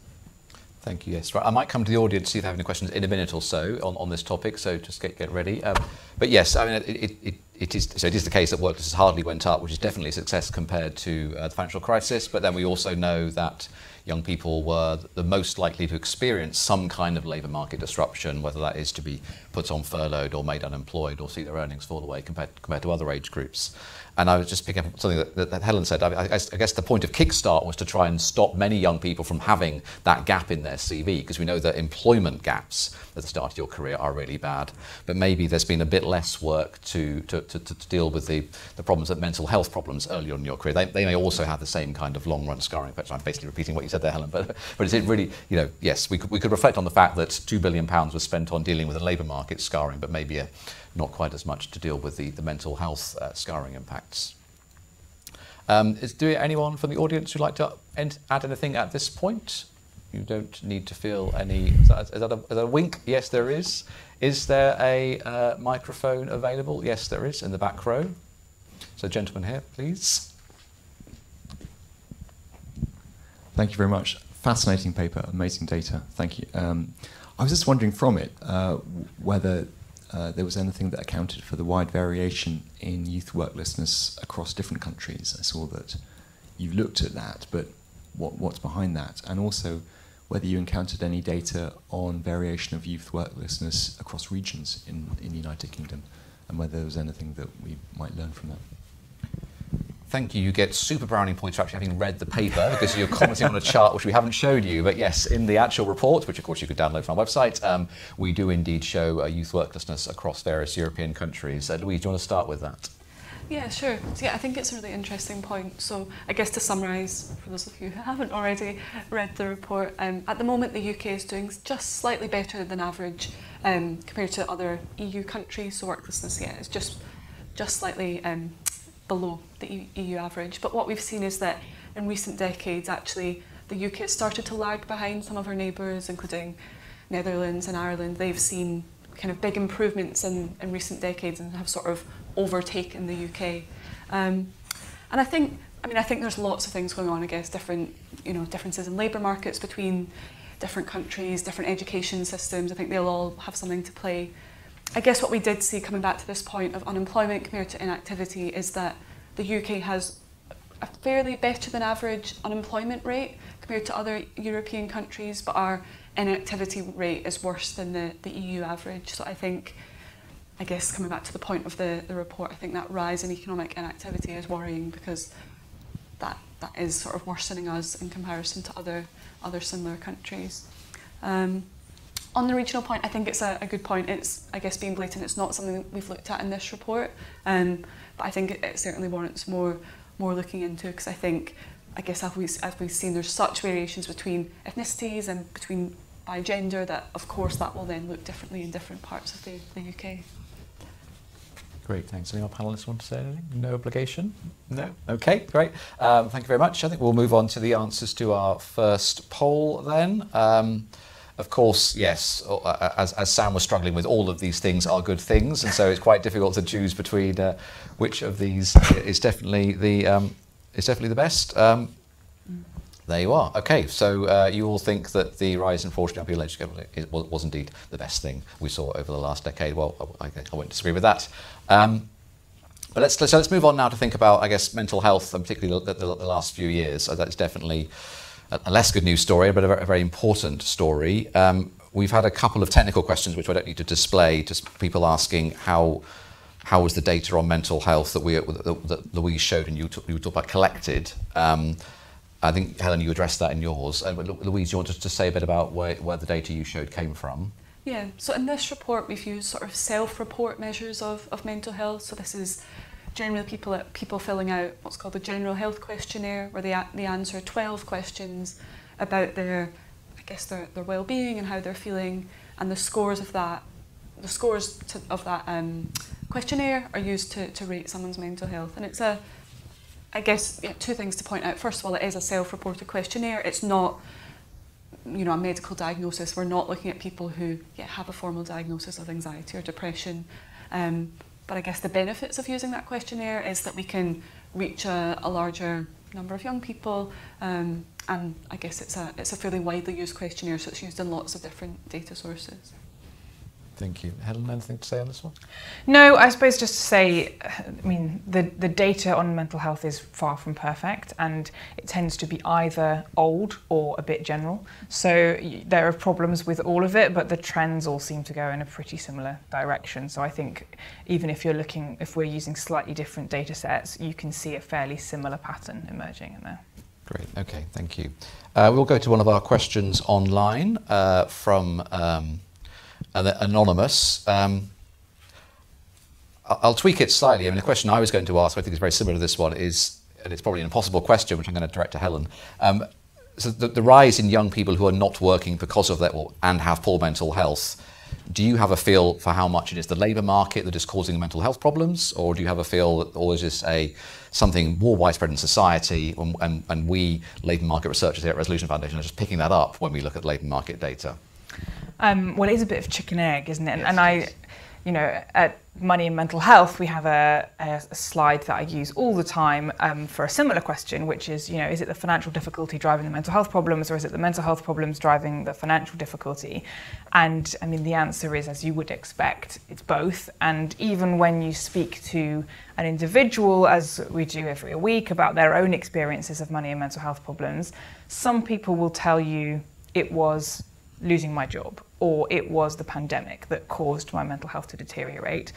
Thank you. Yes, right. I might come to the audience see if they have any questions in a minute or so on, on this topic. So just get get ready. Um, but yes, I mean it, it, it, is so it is the case that worklessness hardly went up, which is definitely a success compared to uh, the financial crisis. But then we also know that young people were the most likely to experience some kind of labour market disruption, whether that is to be put on furloughed or made unemployed or see their earnings fall away compared, compared to other age groups. And I was just picking up something that, that, Helen said. I, I, I, guess the point of Kickstart was to try and stop many young people from having that gap in their CV, because we know that employment gaps at the start of your career are really bad. But maybe there's been a bit less work to, to, to, to deal with the, the problems of mental health problems early on in your career. They, they may also have the same kind of long run scarring effects. I'm basically repeating what you said there, Helen. But, but is it really, you know, yes, we could, we could reflect on the fact that £2 billion was spent on dealing with the labour market scarring, but maybe a, not quite as much to deal with the, the mental health uh, scarring impacts. Um, is there anyone from the audience who'd like to add anything at this point? You don't need to feel any. Is that, is that, a, is that a wink? Yes, there is. Is there a uh, microphone available? Yes, there is in the back row. So, gentlemen here, please. Thank you very much. Fascinating paper, amazing data. Thank you. Um, I was just wondering from it uh, whether uh, there was anything that accounted for the wide variation in youth worklessness across different countries. I saw that you looked at that, but what, what's behind that? And also, whether you encountered any data on variation of youth worklessness across regions in, in the United Kingdom, and whether there was anything that we might learn from that. Thank you. You get super brownie points for actually having read the paper because you're commenting on a chart which we haven't showed you. But yes, in the actual report, which of course you could download from our website, um, we do indeed show uh, youth worklessness across various European countries. Uh, Louise, do you want to start with that? Yeah, sure. So, yeah, I think it's a really interesting point. So, I guess to summarise, for those of you who haven't already read the report, um, at the moment the UK is doing just slightly better than average um, compared to other EU countries. So, worklessness, yeah, is just just slightly um, below the EU average. But what we've seen is that in recent decades, actually, the UK has started to lag behind some of our neighbours, including Netherlands and Ireland. They've seen kind of big improvements in, in recent decades and have sort of overtaken the UK. Um, and I think, I mean, I think there's lots of things going on. I guess different, you know, differences in labour markets between different countries, different education systems. I think they'll all have something to play. I guess what we did see coming back to this point of unemployment compared to inactivity is that the UK has a fairly better than average unemployment rate compared to other European countries, but our inactivity rate is worse than the, the EU average. So I think, I guess coming back to the point of the, the report, I think that rise in economic inactivity is worrying because that, that is sort of worsening us in comparison to other, other similar countries. Um, on the regional point, I think it's a, a good point. It's, I guess, being blatant. It's not something that we've looked at in this report, um, but I think it, it certainly warrants more more looking into because I think, I guess, as, we, as we've seen, there's such variations between ethnicities and between by gender that, of course, that will then look differently in different parts of the, the UK. Great, thanks. Any more panelists want to say anything? No obligation? No? Okay, great. Um, thank you very much. I think we'll move on to the answers to our first poll then. Um, of course, yes, uh, uh, as, as, Sam was struggling with, all of these things are good things, and so it's quite difficult to choose between uh, which of these is definitely the um, is definitely the best. Um, there you are. Okay, so uh, you all think that the rise in fraudulent appeal was, was indeed the best thing we saw over the last decade. Well, I, I won't disagree with that. Um, but let's, so let's move on now to think about, I guess, mental health, and particularly the, the, the last few years. So that's definitely a less good news story, but a very important story. Um, we've had a couple of technical questions which I don't need to display, just people asking how how was the data on mental health that we that, Louise showed and you, talk, you talked about collected. Um, I think Helen, you addressed that in yours. Uh, Louise, you want to say a bit about where, where the data you showed came from? Yeah, so in this report we've used sort of self-report measures of, of mental health. So this is generally people people filling out what's called the general health questionnaire, where they they answer 12 questions about their, I guess their their well-being and how they're feeling, and the scores of that, the scores to, of that um, questionnaire are used to to rate someone's mental health, and it's a I guess yeah, two things to point out. First of all, it is a self-reported questionnaire. It's not, you know, a medical diagnosis. We're not looking at people who yeah, have a formal diagnosis of anxiety or depression. Um, but I guess the benefits of using that questionnaire is that we can reach a, a larger number of young people um, and I guess it's a, it's a fairly widely used questionnaire so it's used in lots of different data sources. Thank you. Helen, anything to say on this one? No, I suppose just to say, I mean, the, the data on mental health is far from perfect and it tends to be either old or a bit general. So there are problems with all of it, but the trends all seem to go in a pretty similar direction. So I think even if you're looking, if we're using slightly different data sets, you can see a fairly similar pattern emerging in there. Great, okay, thank you. Uh, we'll go to one of our questions online uh, from um, anonymous. Um, I'll tweak it slightly. I mean, the question I was going to ask, I think is very similar to this one, is, and it's probably an impossible question, which I'm going to direct to Helen. Um, so the, the, rise in young people who are not working because of that and have poor mental health, do you have a feel for how much it is the labour market that is causing mental health problems, or do you have a feel that, or is this a something more widespread in society, and, and, and we labour market researchers here at Resolution Foundation are just picking that up when we look at labour market data? Um, well, it is a bit of chicken egg, isn't it? Yes, and I, you know, at Money and Mental Health, we have a, a, a slide that I use all the time um, for a similar question, which is, you know, is it the financial difficulty driving the mental health problems, or is it the mental health problems driving the financial difficulty? And I mean, the answer is, as you would expect, it's both. And even when you speak to an individual, as we do every week, about their own experiences of money and mental health problems, some people will tell you it was losing my job or it was the pandemic that caused my mental health to deteriorate.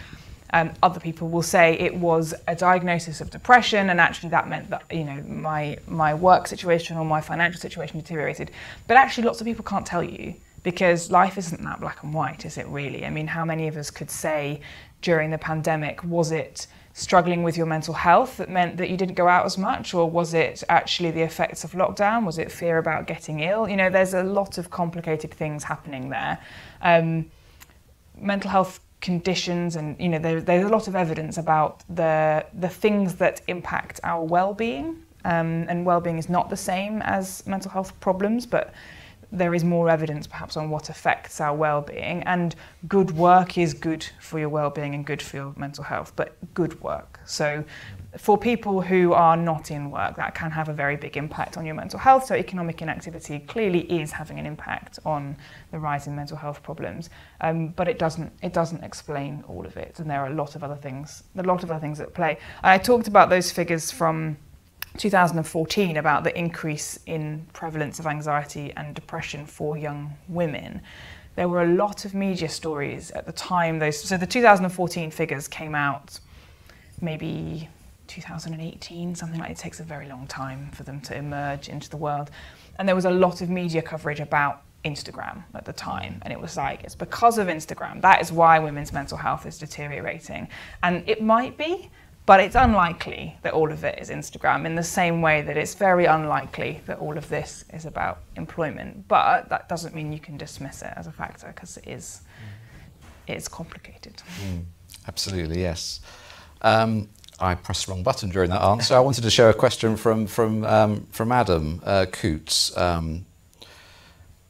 Um, other people will say it was a diagnosis of depression, and actually that meant that you know my my work situation or my financial situation deteriorated. But actually, lots of people can't tell you because life isn't that black and white, is it really? I mean, how many of us could say during the pandemic was it struggling with your mental health that meant that you didn't go out as much, or was it actually the effects of lockdown? Was it fear about getting ill? You know, there's a lot of complicated things happening there. Um, mental health conditions, and you know, there, there's a lot of evidence about the the things that impact our well-being. Um, and well-being is not the same as mental health problems, but there is more evidence perhaps on what affects our well-being and good work is good for your well-being and good for your mental health but good work. So for people who are not in work that can have a very big impact on your mental health. So economic inactivity clearly is having an impact on the rise in mental health problems. Um, but it doesn't it doesn't explain all of it and there are a lot of other things a lot of other things at play. I talked about those figures from 2014 about the increase in prevalence of anxiety and depression for young women. There were a lot of media stories at the time. Those, so the 2014 figures came out maybe 2018, something like it takes a very long time for them to emerge into the world. And there was a lot of media coverage about Instagram at the time. And it was like, it's because of Instagram. That is why women's mental health is deteriorating. And it might be, but it's unlikely that all of it is Instagram in the same way that it's very unlikely that all of this is about employment. But that doesn't mean you can dismiss it as a factor because it is it's complicated. Mm, absolutely, yes. Um, I pressed the wrong button during that answer. I wanted to show a question from from um, from Adam uh, Coots. Um,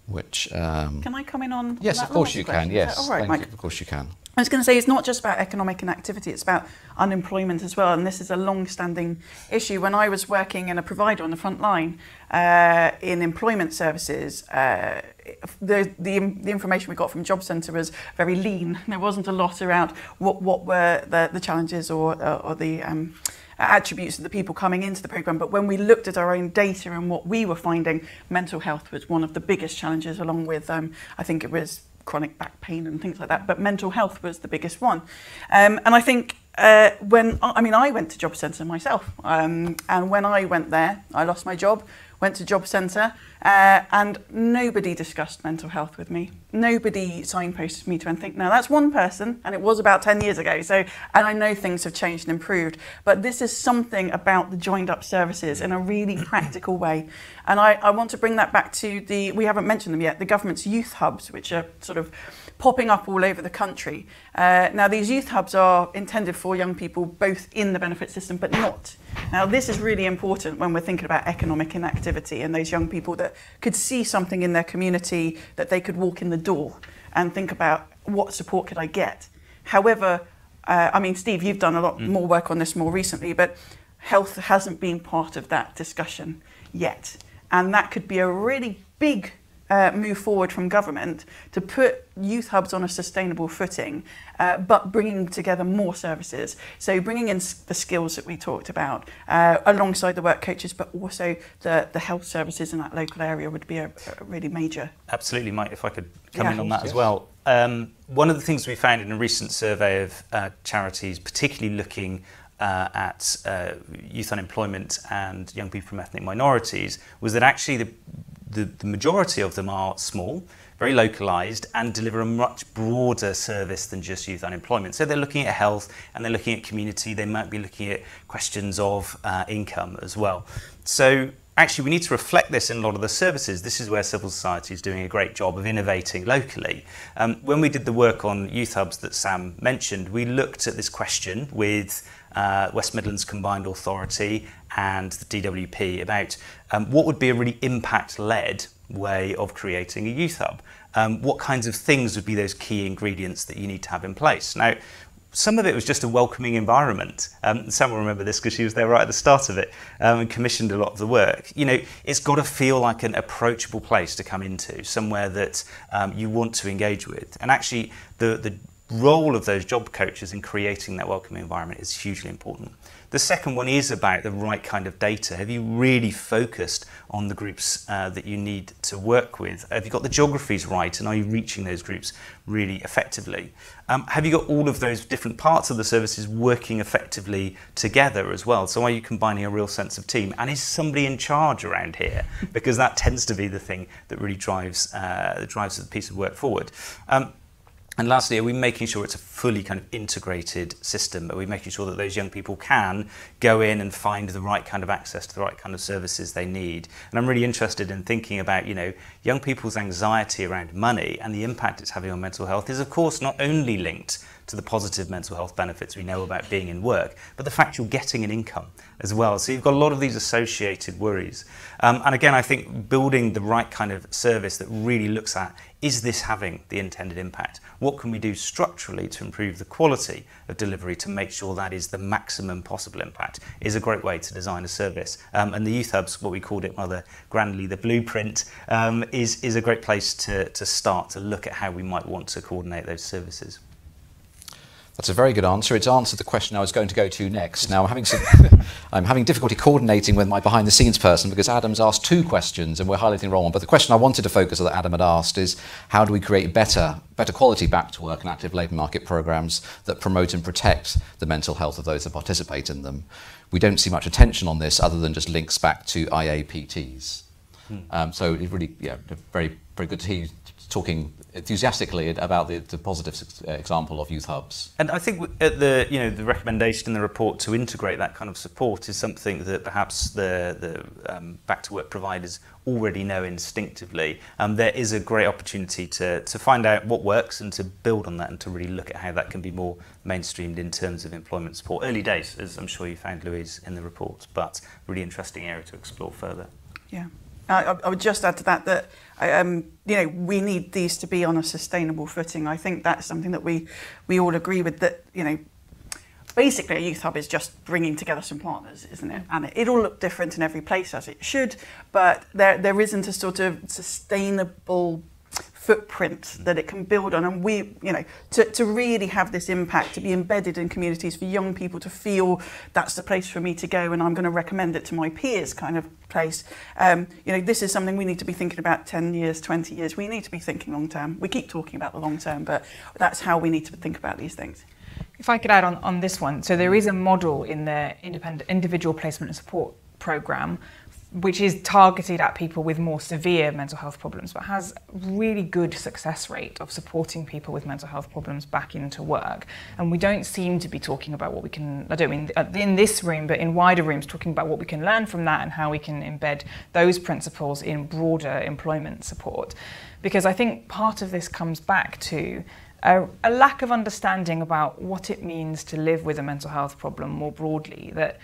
which um, can I come in on? Yes, on of course you question? can. Yes, all right, Mike. You. Of course you can. I was going to say it's not just about economic inactivity, it's about unemployment as well. And this is a long standing issue. When I was working in a provider on the front line uh, in employment services, uh, the, the, the, information we got from Job Centre was very lean. There wasn't a lot around what, what were the, the challenges or, uh, or the um, attributes of the people coming into the programme. But when we looked at our own data and what we were finding, mental health was one of the biggest challenges, along with, um, I think it was chronic back pain and things like that. But mental health was the biggest one. Um, and I think uh, when, I mean, I went to Job Centre myself. Um, and when I went there, I lost my job went to job centre, uh, and nobody discussed mental health with me. Nobody signposted me to anything. Now that's one person, and it was about 10 years ago. So, and I know things have changed and improved, but this is something about the joined up services in a really practical way. And I, I want to bring that back to the, we haven't mentioned them yet, the government's youth hubs, which are sort of popping up all over the country. Uh, now, these youth hubs are intended for young people both in the benefit system but not. Now, this is really important when we're thinking about economic inactivity and those young people that could see something in their community that they could walk in the door and think about what support could I get. However, uh, I mean, Steve, you've done a lot mm. more work on this more recently, but health hasn't been part of that discussion yet. And that could be a really big uh, move forward from government to put youth hubs on a sustainable footing, uh, but bringing together more services. So bringing in the skills that we talked about uh, alongside the work coaches, but also the, the health services in that local area would be a, a really major. Absolutely, Mike, if I could come yeah. in on that yes. as well. Um, one of the things we found in a recent survey of uh, charities, particularly looking uh, at uh, youth unemployment and young people from ethnic minorities was that actually the the, the majority of them are small, very localized, and deliver a much broader service than just youth unemployment. So they're looking at health and they're looking at community, they might be looking at questions of uh, income as well. So actually we need to reflect this in a lot of the services. This is where civil society is doing a great job of innovating locally. Um, when we did the work on youth hubs that Sam mentioned, we looked at this question with uh, West Midlands Combined Authority and the DWP about um, what would be a really impact-led way of creating a youth hub. Um, what kinds of things would be those key ingredients that you need to have in place? Now, some of it was just a welcoming environment. Um, Sam will remember this because she was there right at the start of it um, and commissioned a lot of the work. You know, it's got to feel like an approachable place to come into, somewhere that um, you want to engage with. And actually, the, the role of those job coaches in creating that welcoming environment is hugely important. The second one is about the right kind of data. Have you really focused on the groups uh, that you need to work with? Have you got the geographies right and are you reaching those groups really effectively? Um, have you got all of those different parts of the services working effectively together as well? So are you combining a real sense of team? And is somebody in charge around here? Because that tends to be the thing that really drives, uh, drives the piece of work forward. Um, and lastly, are we making sure it's a fully kind of integrated system? Are we making sure that those young people can go in and find the right kind of access to the right kind of services they need? And I'm really interested in thinking about, you know, young people's anxiety around money and the impact it's having on mental health is, of course, not only linked to the positive mental health benefits we know about being in work, but the fact you're getting an income as well. So you've got a lot of these associated worries. Um, and again, I think building the right kind of service that really looks at is this having the intended impact? What can we do structurally to improve the quality of delivery to make sure that is the maximum possible impact? Is a great way to design a service. Um, and the Youth Hubs, what we called it rather grandly, the blueprint, um, is, is a great place to, to start to look at how we might want to coordinate those services. That's a very good answer. It's answered the question I was going to go to next. Now, I'm having, some, I'm having difficulty coordinating with my behind the scenes person because Adam's asked two questions and we're highlighting the wrong one. But the question I wanted to focus on that Adam had asked is how do we create better, better quality back to work and active labour market programmes that promote and protect the mental health of those that participate in them? We don't see much attention on this other than just links back to IAPTs. Hmm. Um, so it really yeah, very, very good to hear you talking enthusiastically about the, the positive example of youth hubs. And I think at the you know the recommendation in the report to integrate that kind of support is something that perhaps the the um, back to work providers already know instinctively. Um, there is a great opportunity to to find out what works and to build on that and to really look at how that can be more mainstreamed in terms of employment support. Early days, as I'm sure you found, Louise, in the report, but really interesting area to explore further. Yeah. I, I would just add to that that um, you know we need these to be on a sustainable footing. I think that's something that we we all agree with. That you know basically a youth hub is just bringing together some partners, isn't it? And it, will look different in every place as it should, but there there isn't a sort of sustainable footprint that it can build on. And we you know to, to really have this impact to be embedded in communities for young people to feel that's the place for me to go and I'm going to recommend it to my peers kind of place um, you know this is something we need to be thinking about 10 years 20 years. We need to be thinking long term. We keep talking about the long term but that's how we need to think about these things. If I could add on, on this one, so there is a model in the independent individual placement and support program which is targeted at people with more severe mental health problems, but has really good success rate of supporting people with mental health problems back into work. And we don't seem to be talking about what we can, I don't mean uh, in this room, but in wider rooms, talking about what we can learn from that and how we can embed those principles in broader employment support. Because I think part of this comes back to a, a lack of understanding about what it means to live with a mental health problem more broadly. That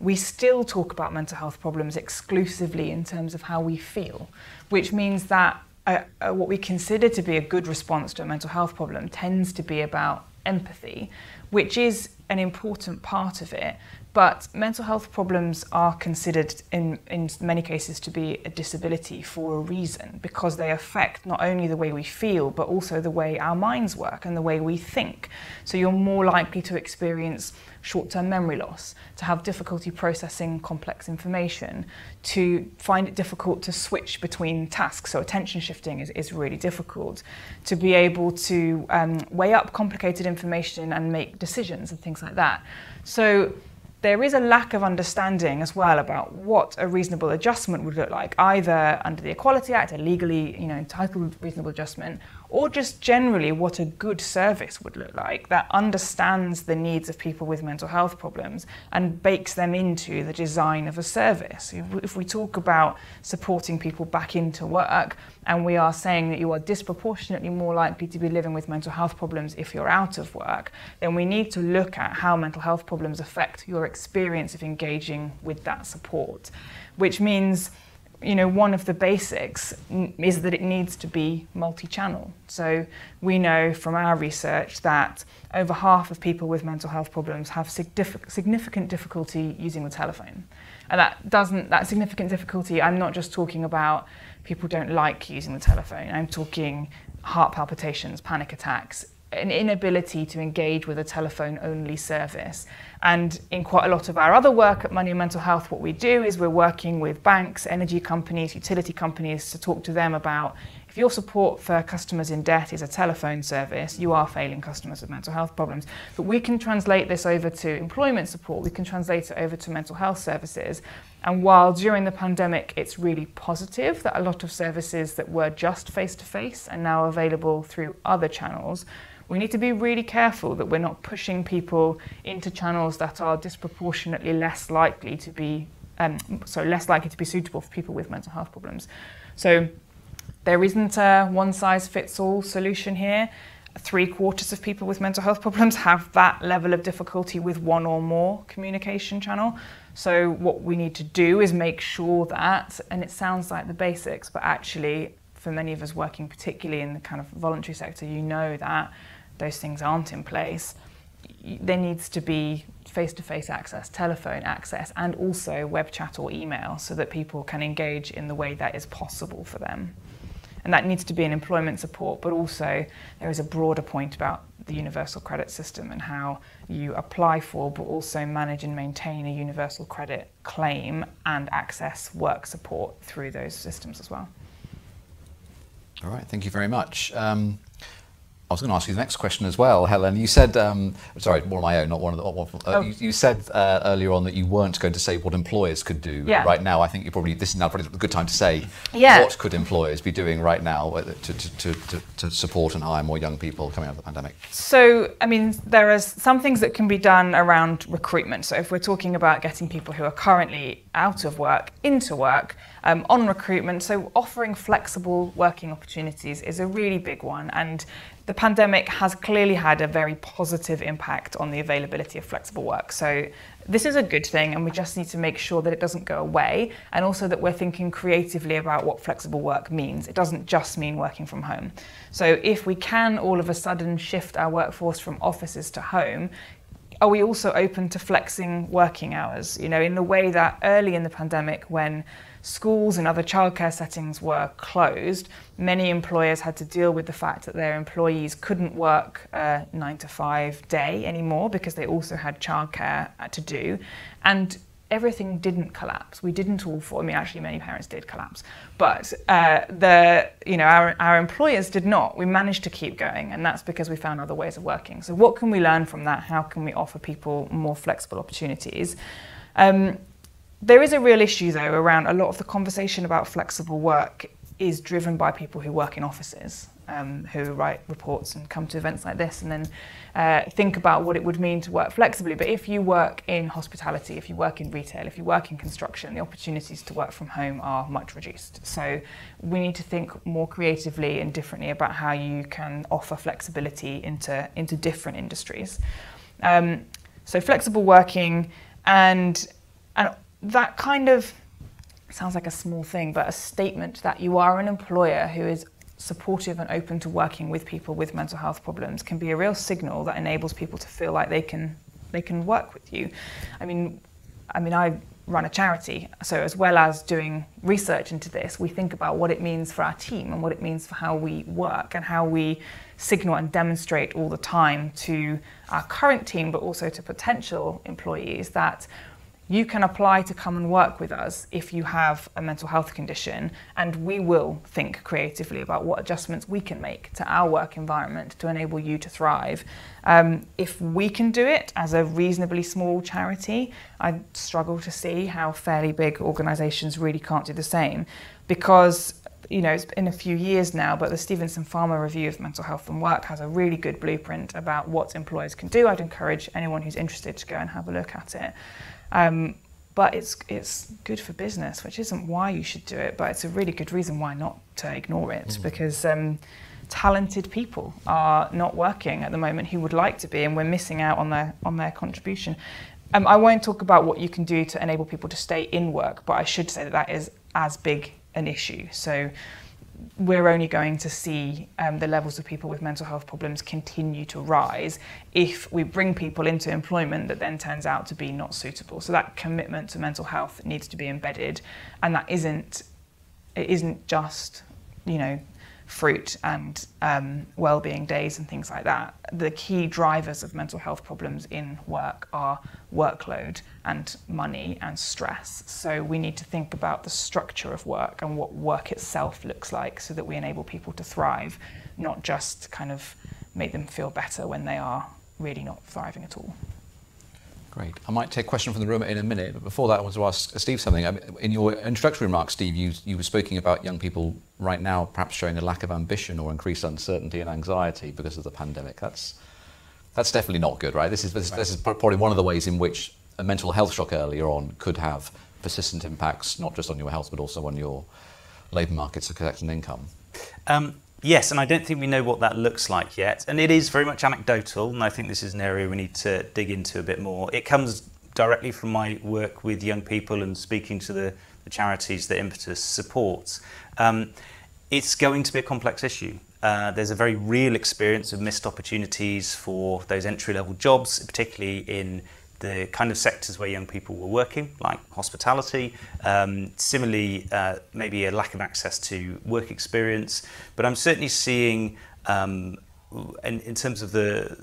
we still talk about mental health problems exclusively in terms of how we feel, which means that uh, uh, what we consider to be a good response to a mental health problem tends to be about empathy, which is an important part of it. But mental health problems are considered in, in many cases to be a disability for a reason because they affect not only the way we feel but also the way our minds work and the way we think. So you're more likely to experience short-term memory loss, to have difficulty processing complex information, to find it difficult to switch between tasks. So attention shifting is, is really difficult. To be able to um, weigh up complicated information and make decisions and things like that. So there is a lack of understanding as well about what a reasonable adjustment would look like, either under the Equality Act, a legally you know, entitled reasonable adjustment, or just generally what a good service would look like that understands the needs of people with mental health problems and bakes them into the design of a service. If we talk about supporting people back into work and we are saying that you are disproportionately more likely to be living with mental health problems if you're out of work, then we need to look at how mental health problems affect your experience of engaging with that support, which means you know, one of the basics is that it needs to be multi-channel. So we know from our research that over half of people with mental health problems have significant difficulty using the telephone. And that doesn't, that significant difficulty, I'm not just talking about people don't like using the telephone. I'm talking heart palpitations, panic attacks, an inability to engage with a telephone only service. And in quite a lot of our other work at Money and Mental Health, what we do is we're working with banks, energy companies, utility companies to talk to them about if your support for customers in debt is a telephone service, you are failing customers with mental health problems. But we can translate this over to employment support, we can translate it over to mental health services. And while during the pandemic it's really positive that a lot of services that were just face to face are now available through other channels, we need to be really careful that we're not pushing people into channels that are disproportionately less likely to be um, so less likely to be suitable for people with mental health problems. So there isn't a one size fits all solution here. Three quarters of people with mental health problems have that level of difficulty with one or more communication channel. So, what we need to do is make sure that, and it sounds like the basics, but actually, for many of us working particularly in the kind of voluntary sector, you know that those things aren't in place. There needs to be face to face access, telephone access, and also web chat or email so that people can engage in the way that is possible for them. And that needs to be an employment support, but also there is a broader point about the universal credit system and how you apply for, but also manage and maintain a universal credit claim and access work support through those systems as well. All right, thank you very much. Um, I was going to ask you the next question as well, Helen. You said, um, sorry, one of my own, not one of the. One, uh, oh. you, you, said uh, earlier on that you weren't going to say what employers could do yeah. right now. I think you probably this is now probably a good time to say yeah. what could employers be doing right now to, to, to, to, support and hire more young people coming out of the pandemic. So, I mean, there are some things that can be done around recruitment. So, if we're talking about getting people who are currently out of work into work um, on recruitment, so offering flexible working opportunities is a really big one, and the pandemic has clearly had a very positive impact on the availability of flexible work. So this is a good thing, and we just need to make sure that it doesn't go away, and also that we're thinking creatively about what flexible work means. It doesn't just mean working from home. So if we can all of a sudden shift our workforce from offices to home, are we also open to flexing working hours? You know, in the way that early in the pandemic, when schools and other childcare settings were closed, many employers had to deal with the fact that their employees couldn't work a nine to five day anymore because they also had childcare to do. And everything didn't collapse. We didn't all fall. I mean, actually, many parents did collapse, but uh, the you know our our employers did not. We managed to keep going, and that's because we found other ways of working. So, what can we learn from that? How can we offer people more flexible opportunities? Um, there is a real issue, though, around a lot of the conversation about flexible work is driven by people who work in offices, um, who write reports and come to events like this and then uh, think about what it would mean to work flexibly. But if you work in hospitality, if you work in retail, if you work in construction, the opportunities to work from home are much reduced. So we need to think more creatively and differently about how you can offer flexibility into, into different industries. Um, so flexible working and and that kind of sounds like a small thing, but a statement that you are an employer who is supportive and open to working with people with mental health problems can be a real signal that enables people to feel like they can they can work with you. I mean, I mean, I run a charity, so as well as doing research into this, we think about what it means for our team and what it means for how we work and how we signal and demonstrate all the time to our current team, but also to potential employees that you can apply to come and work with us if you have a mental health condition, and we will think creatively about what adjustments we can make to our work environment to enable you to thrive. Um, if we can do it as a reasonably small charity, I struggle to see how fairly big organisations really can't do the same because you know, it's been a few years now, but the Stevenson Farmer Review of Mental Health and Work has a really good blueprint about what employers can do. I'd encourage anyone who's interested to go and have a look at it. Um, but it's it's good for business, which isn't why you should do it, but it's a really good reason why not to ignore it mm. because um, talented people are not working at the moment who would like to be, and we're missing out on their on their contribution. Um, I won't talk about what you can do to enable people to stay in work, but I should say that that is as big an issue. So we're only going to see um, the levels of people with mental health problems continue to rise if we bring people into employment that then turns out to be not suitable. So that commitment to mental health needs to be embedded, and that isn't it isn't just you know fruit and um, well-being days and things like that. The key drivers of mental health problems in work are workload and money and stress. So we need to think about the structure of work and what work itself looks like so that we enable people to thrive, not just kind of make them feel better when they are really not thriving at all. Great. I might take a question from the room in a minute, but before that, I want to ask Steve something. I mean, in your introductory remarks, Steve, you, you were speaking about young people right now perhaps showing a lack of ambition or increased uncertainty and anxiety because of the pandemic. That's, that's definitely not good, right? This is, this, this is probably one of the ways in which a mental health shock earlier on could have persistent impacts, not just on your health, but also on your labour market success and income. Um, Yes, and I don't think we know what that looks like yet. And it is very much anecdotal, and I think this is an area we need to dig into a bit more. It comes directly from my work with young people and speaking to the, the charities that Impetus supports. Um, it's going to be a complex issue. Uh, there's a very real experience of missed opportunities for those entry level jobs, particularly in the kind of sectors where young people were working, like hospitality. Um, similarly, uh, maybe a lack of access to work experience. But I'm certainly seeing, um, in, in terms of the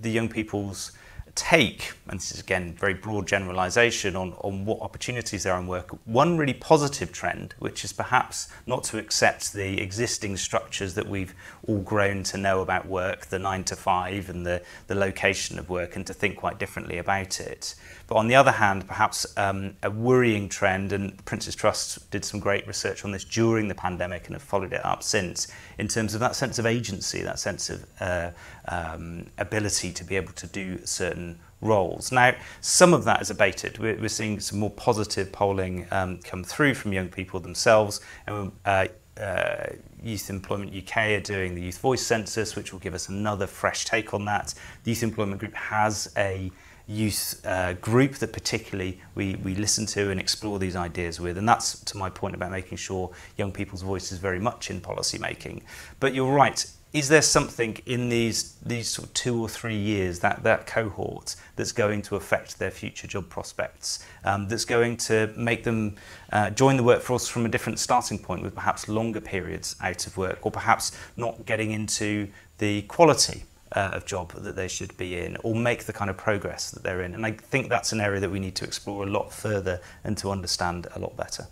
the young people's take, and this is again very broad generalization on, on what opportunities there are in work, one really positive trend, which is perhaps not to accept the existing structures that we've all grown to know about work, the nine to five and the, the location of work, and to think quite differently about it. But on the other hand, perhaps um, a worrying trend, and Prince's Trust did some great research on this during the pandemic and have followed it up since, in terms of that sense of agency, that sense of uh, um, ability to be able to do certain roles. Now, some of that is abated. We're, we're seeing some more positive polling um, come through from young people themselves. And uh, uh, Youth Employment UK are doing the Youth Voice Census, which will give us another fresh take on that. The Youth Employment Group has a youth uh, group that particularly we, we listen to and explore these ideas with. And that's to my point about making sure young people's voice is very much in policy making. But you're right, is there something in these these sort of two or three years that that cohort that's going to affect their future job prospects um, that's going to make them uh, join the workforce from a different starting point with perhaps longer periods out of work or perhaps not getting into the quality uh, of job that they should be in or make the kind of progress that they're in and I think that's an area that we need to explore a lot further and to understand a lot better.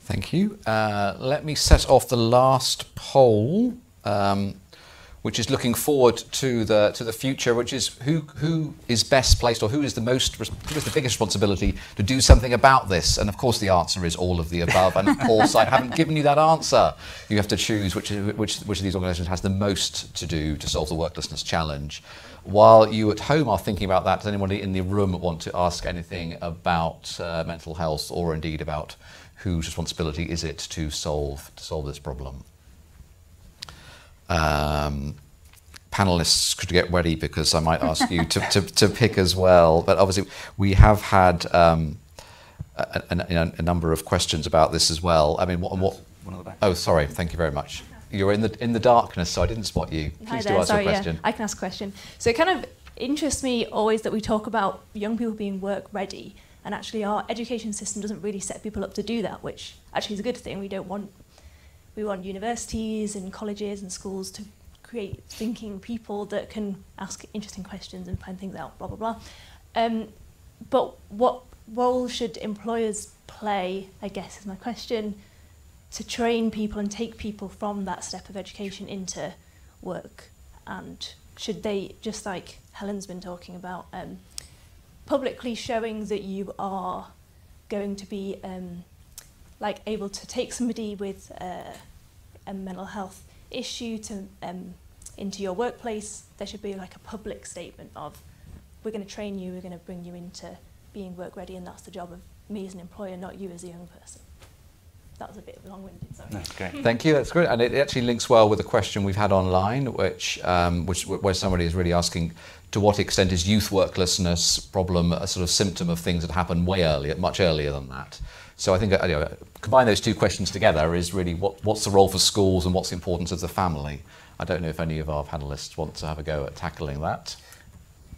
Thank you. Uh, let me set off the last poll um, which is looking forward to the to the future, which is who who is best placed or who is the most who is the biggest responsibility to do something about this. And of course, the answer is all of the above. And of course, I haven't given you that answer. You have to choose which which which of these organisations has the most to do to solve the worklessness challenge. While you at home are thinking about that, does anybody in the room want to ask anything about uh, mental health or indeed about whose responsibility is it to solve to solve this problem? Um, panelists could get ready because I might ask you to, to, to, pick as well. But obviously, we have had um, a, a, a, number of questions about this as well. I mean, what, what Oh, sorry. Thank you very much. You're in the in the darkness, so I didn't spot you. Please Hi do there. ask sorry, a question. Yeah, I can ask a question. So it kind of interests me always that we talk about young people being work ready, and actually our education system doesn't really set people up to do that, which actually is a good thing. We don't want we want universities and colleges and schools to create thinking people that can ask interesting questions and find things out, blah, blah, blah. Um, but what role should employers play, I guess is my question, to train people and take people from that step of education into work? And should they, just like Helen's been talking about, um, publicly showing that you are going to be um, like able to take somebody with uh, a mental health issue to um, into your workplace, there should be like a public statement of, we're going to train you, we're going to bring you into being work ready, and that's the job of me as an employer, not you as a young person. That was a bit long-winded, sorry. That's great. Thank you. That's great, and it actually links well with a question we've had online, which, um, which where somebody is really asking, to what extent is youth worklessness problem a sort of symptom of things that happen way earlier, much earlier than that? So I think uh, you know, combine those two questions together is really what, what's the role for schools and what's the importance of the family. I don't know if any of our panelists want to have a go at tackling that.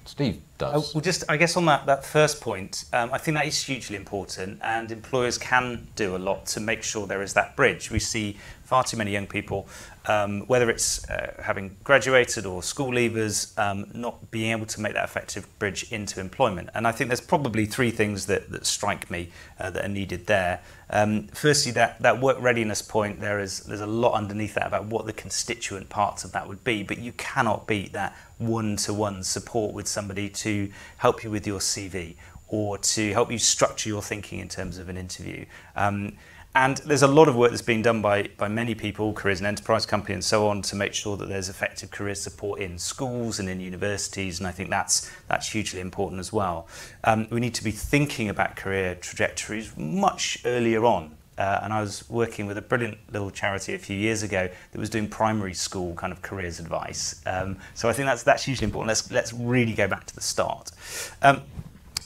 Steve. does. Uh, well, just I guess on that, that first point, um, I think that is hugely important, and employers can do a lot to make sure there is that bridge. We see far too many young people, um, whether it's uh, having graduated or school leavers, um, not being able to make that effective bridge into employment. And I think there's probably three things that, that strike me uh, that are needed there. Um, firstly, that, that work readiness point, there is there's a lot underneath that about what the constituent parts of that would be, but you cannot beat that one-to-one support with somebody to help you with your CV or to help you structure your thinking in terms of an interview. Um, and there's a lot of work that's being done by, by many people, careers and enterprise company and so on, to make sure that there's effective career support in schools and in universities. And I think that's, that's hugely important as well. Um, we need to be thinking about career trajectories much earlier on. Uh, and I was working with a brilliant little charity a few years ago that was doing primary school kind of careers advice. Um, so I think that's, that's hugely important. Let's, let's really go back to the start. Um,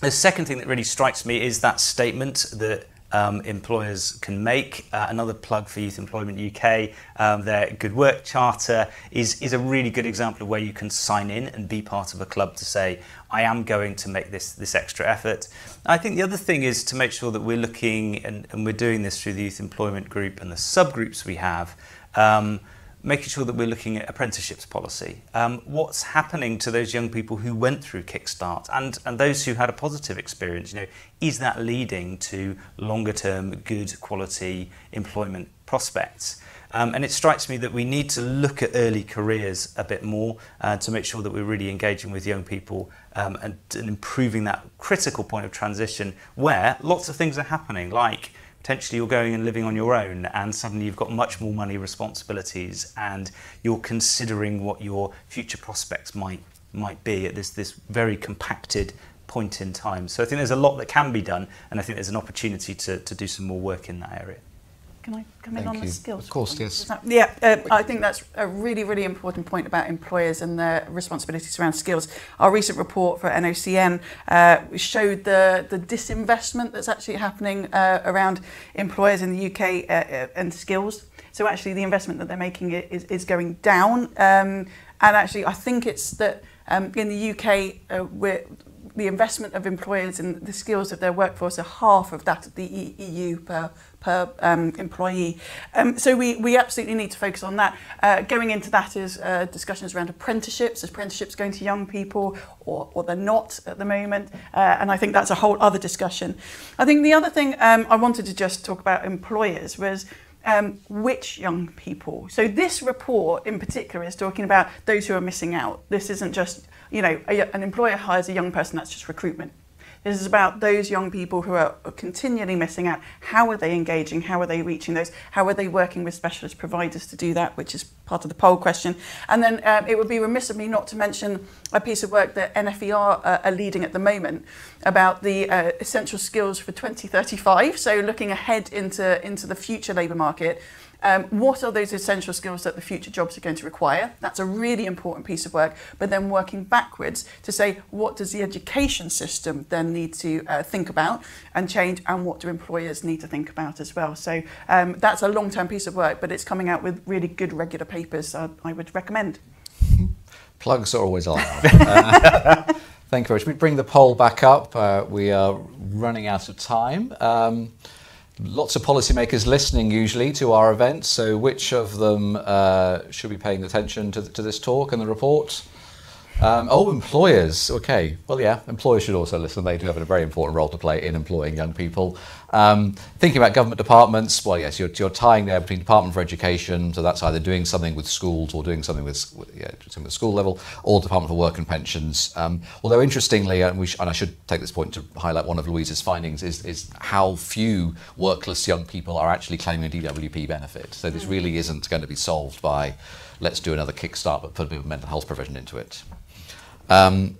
the second thing that really strikes me is that statement that um, employers can make. Uh, another plug for Youth Employment UK, um, their Good Work Charter is, is a really good example of where you can sign in and be part of a club to say, I am going to make this, this extra effort. I think the other thing is to make sure that we're looking, and, and we're doing this through the Youth Employment Group and the subgroups we have, um, making sure that we're looking at apprenticeships policy. Um, what's happening to those young people who went through Kickstart and, and those who had a positive experience? You know, is that leading to longer term, good quality employment prospects? Um, and it strikes me that we need to look at early careers a bit more uh, to make sure that we're really engaging with young people um, and, and improving that critical point of transition where lots of things are happening, like potentially you're going and living on your own and suddenly you've got much more money responsibilities and you're considering what your future prospects might might be at this this very compacted point in time. So I think there's a lot that can be done and I think there's an opportunity to to do some more work in that area. Can I come in Thank on the skills? Of course, yes. That- yeah, uh, I think that's a really, really important point about employers and their responsibilities around skills. Our recent report for NOCN uh, showed the, the disinvestment that's actually happening uh, around employers in the UK uh, uh, and skills. So actually the investment that they're making is, is going down. Um, and actually I think it's that um, in the UK uh, we're, the investment of employers in the skills of their workforce are half of that of the EU per per um, employee. Um, so we, we absolutely need to focus on that. Uh, going into that is uh, discussions around apprenticeships, apprenticeships going to young people or, or they're not at the moment. Uh, and I think that's a whole other discussion. I think the other thing um, I wanted to just talk about employers was um, which young people. So this report in particular is talking about those who are missing out. This isn't just, you know, a, an employer hires a young person, that's just recruitment. This is about those young people who are continually missing out. How are they engaging? How are they reaching those? How are they working with specialist providers to do that, which is part of the poll question. And then um, it would be remiss of me not to mention a piece of work that NFER uh, are leading at the moment about the uh, essential skills for 2035. So looking ahead into, into the future labour market, um, what are those essential skills that the future jobs are going to require? That's a really important piece of work. But then working backwards to say, what does the education system then need to uh, think about and change, and what do employers need to think about as well? So um, that's a long-term piece of work, but it's coming out with really good regular papers. Uh, I would recommend. Plugs are always allowed. Uh, thank you very much. We bring the poll back up. Uh, we are running out of time. Um, lots of policymakers listening usually to our events. So, which of them uh, should be paying attention to, to this talk and the report? Um, oh, employers. Okay. Well, yeah, employers should also listen. They do have a very important role to play in employing young people. Um, thinking about government departments, well, yes, you're, you're tying there between Department for Education, so that's either doing something with schools or doing something with, with yeah, something with school level, or Department for Work and Pensions. Um, although interestingly, and, we sh- and I should take this point to highlight one of Louise's findings, is, is how few workless young people are actually claiming a DWP benefit. So this really isn't going to be solved by let's do another kickstart, but put a bit of mental health provision into it. Um,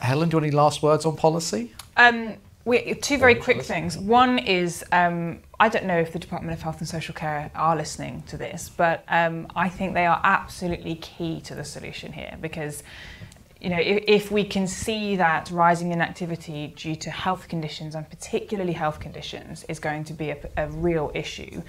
Helen, do you want any last words on policy? Um, we, two very quick things. One is um, I don't know if the Department of Health and Social Care are listening to this, but um, I think they are absolutely key to the solution here because. You know, if, if we can see that rising inactivity due to health conditions and particularly health conditions is going to be a, a real issue,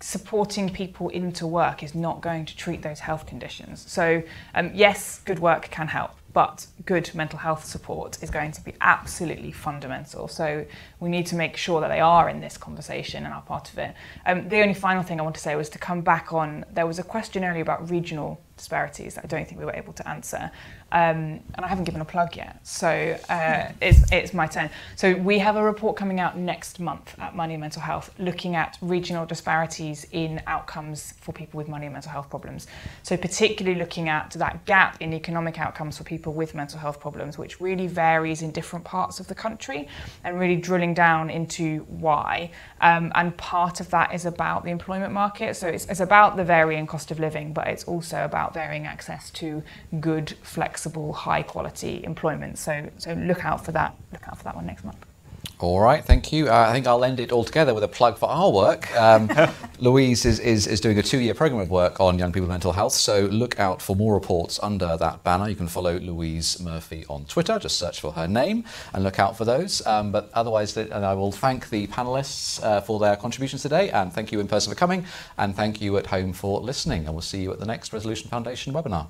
supporting people into work is not going to treat those health conditions. So, um, yes, good work can help, but good mental health support is going to be absolutely fundamental. So we need to make sure that they are in this conversation and are part of it. Um, the only final thing I want to say was to come back on there was a question earlier about regional disparities that I don't think we were able to answer. Um, and I haven't given a plug yet, so uh, it's, it's my turn. So we have a report coming out next month at Money and Mental Health looking at regional disparities in outcomes for people with money and mental health problems. So particularly looking at that gap in economic outcomes for people with mental health problems, which really varies in different parts of the country, and really drilling down into why. Um, and part of that is about the employment market. So it's, it's about the varying cost of living, but it's also about varying access to good, flexible flexible, high quality employment. So, so look out for that. Look out for that one next month. All right, thank you. Uh, I think I'll end it all together with a plug for our work. Um, Louise is, is, is doing a two year programme of work on young people mental health, so look out for more reports under that banner. You can follow Louise Murphy on Twitter, just search for her name and look out for those. Um, but otherwise, and I will thank the panellists uh, for their contributions today, and thank you in person for coming, and thank you at home for listening. And we'll see you at the next Resolution Foundation webinar.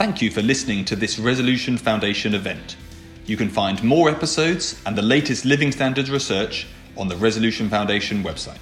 Thank you for listening to this Resolution Foundation event. You can find more episodes and the latest living standards research on the Resolution Foundation website.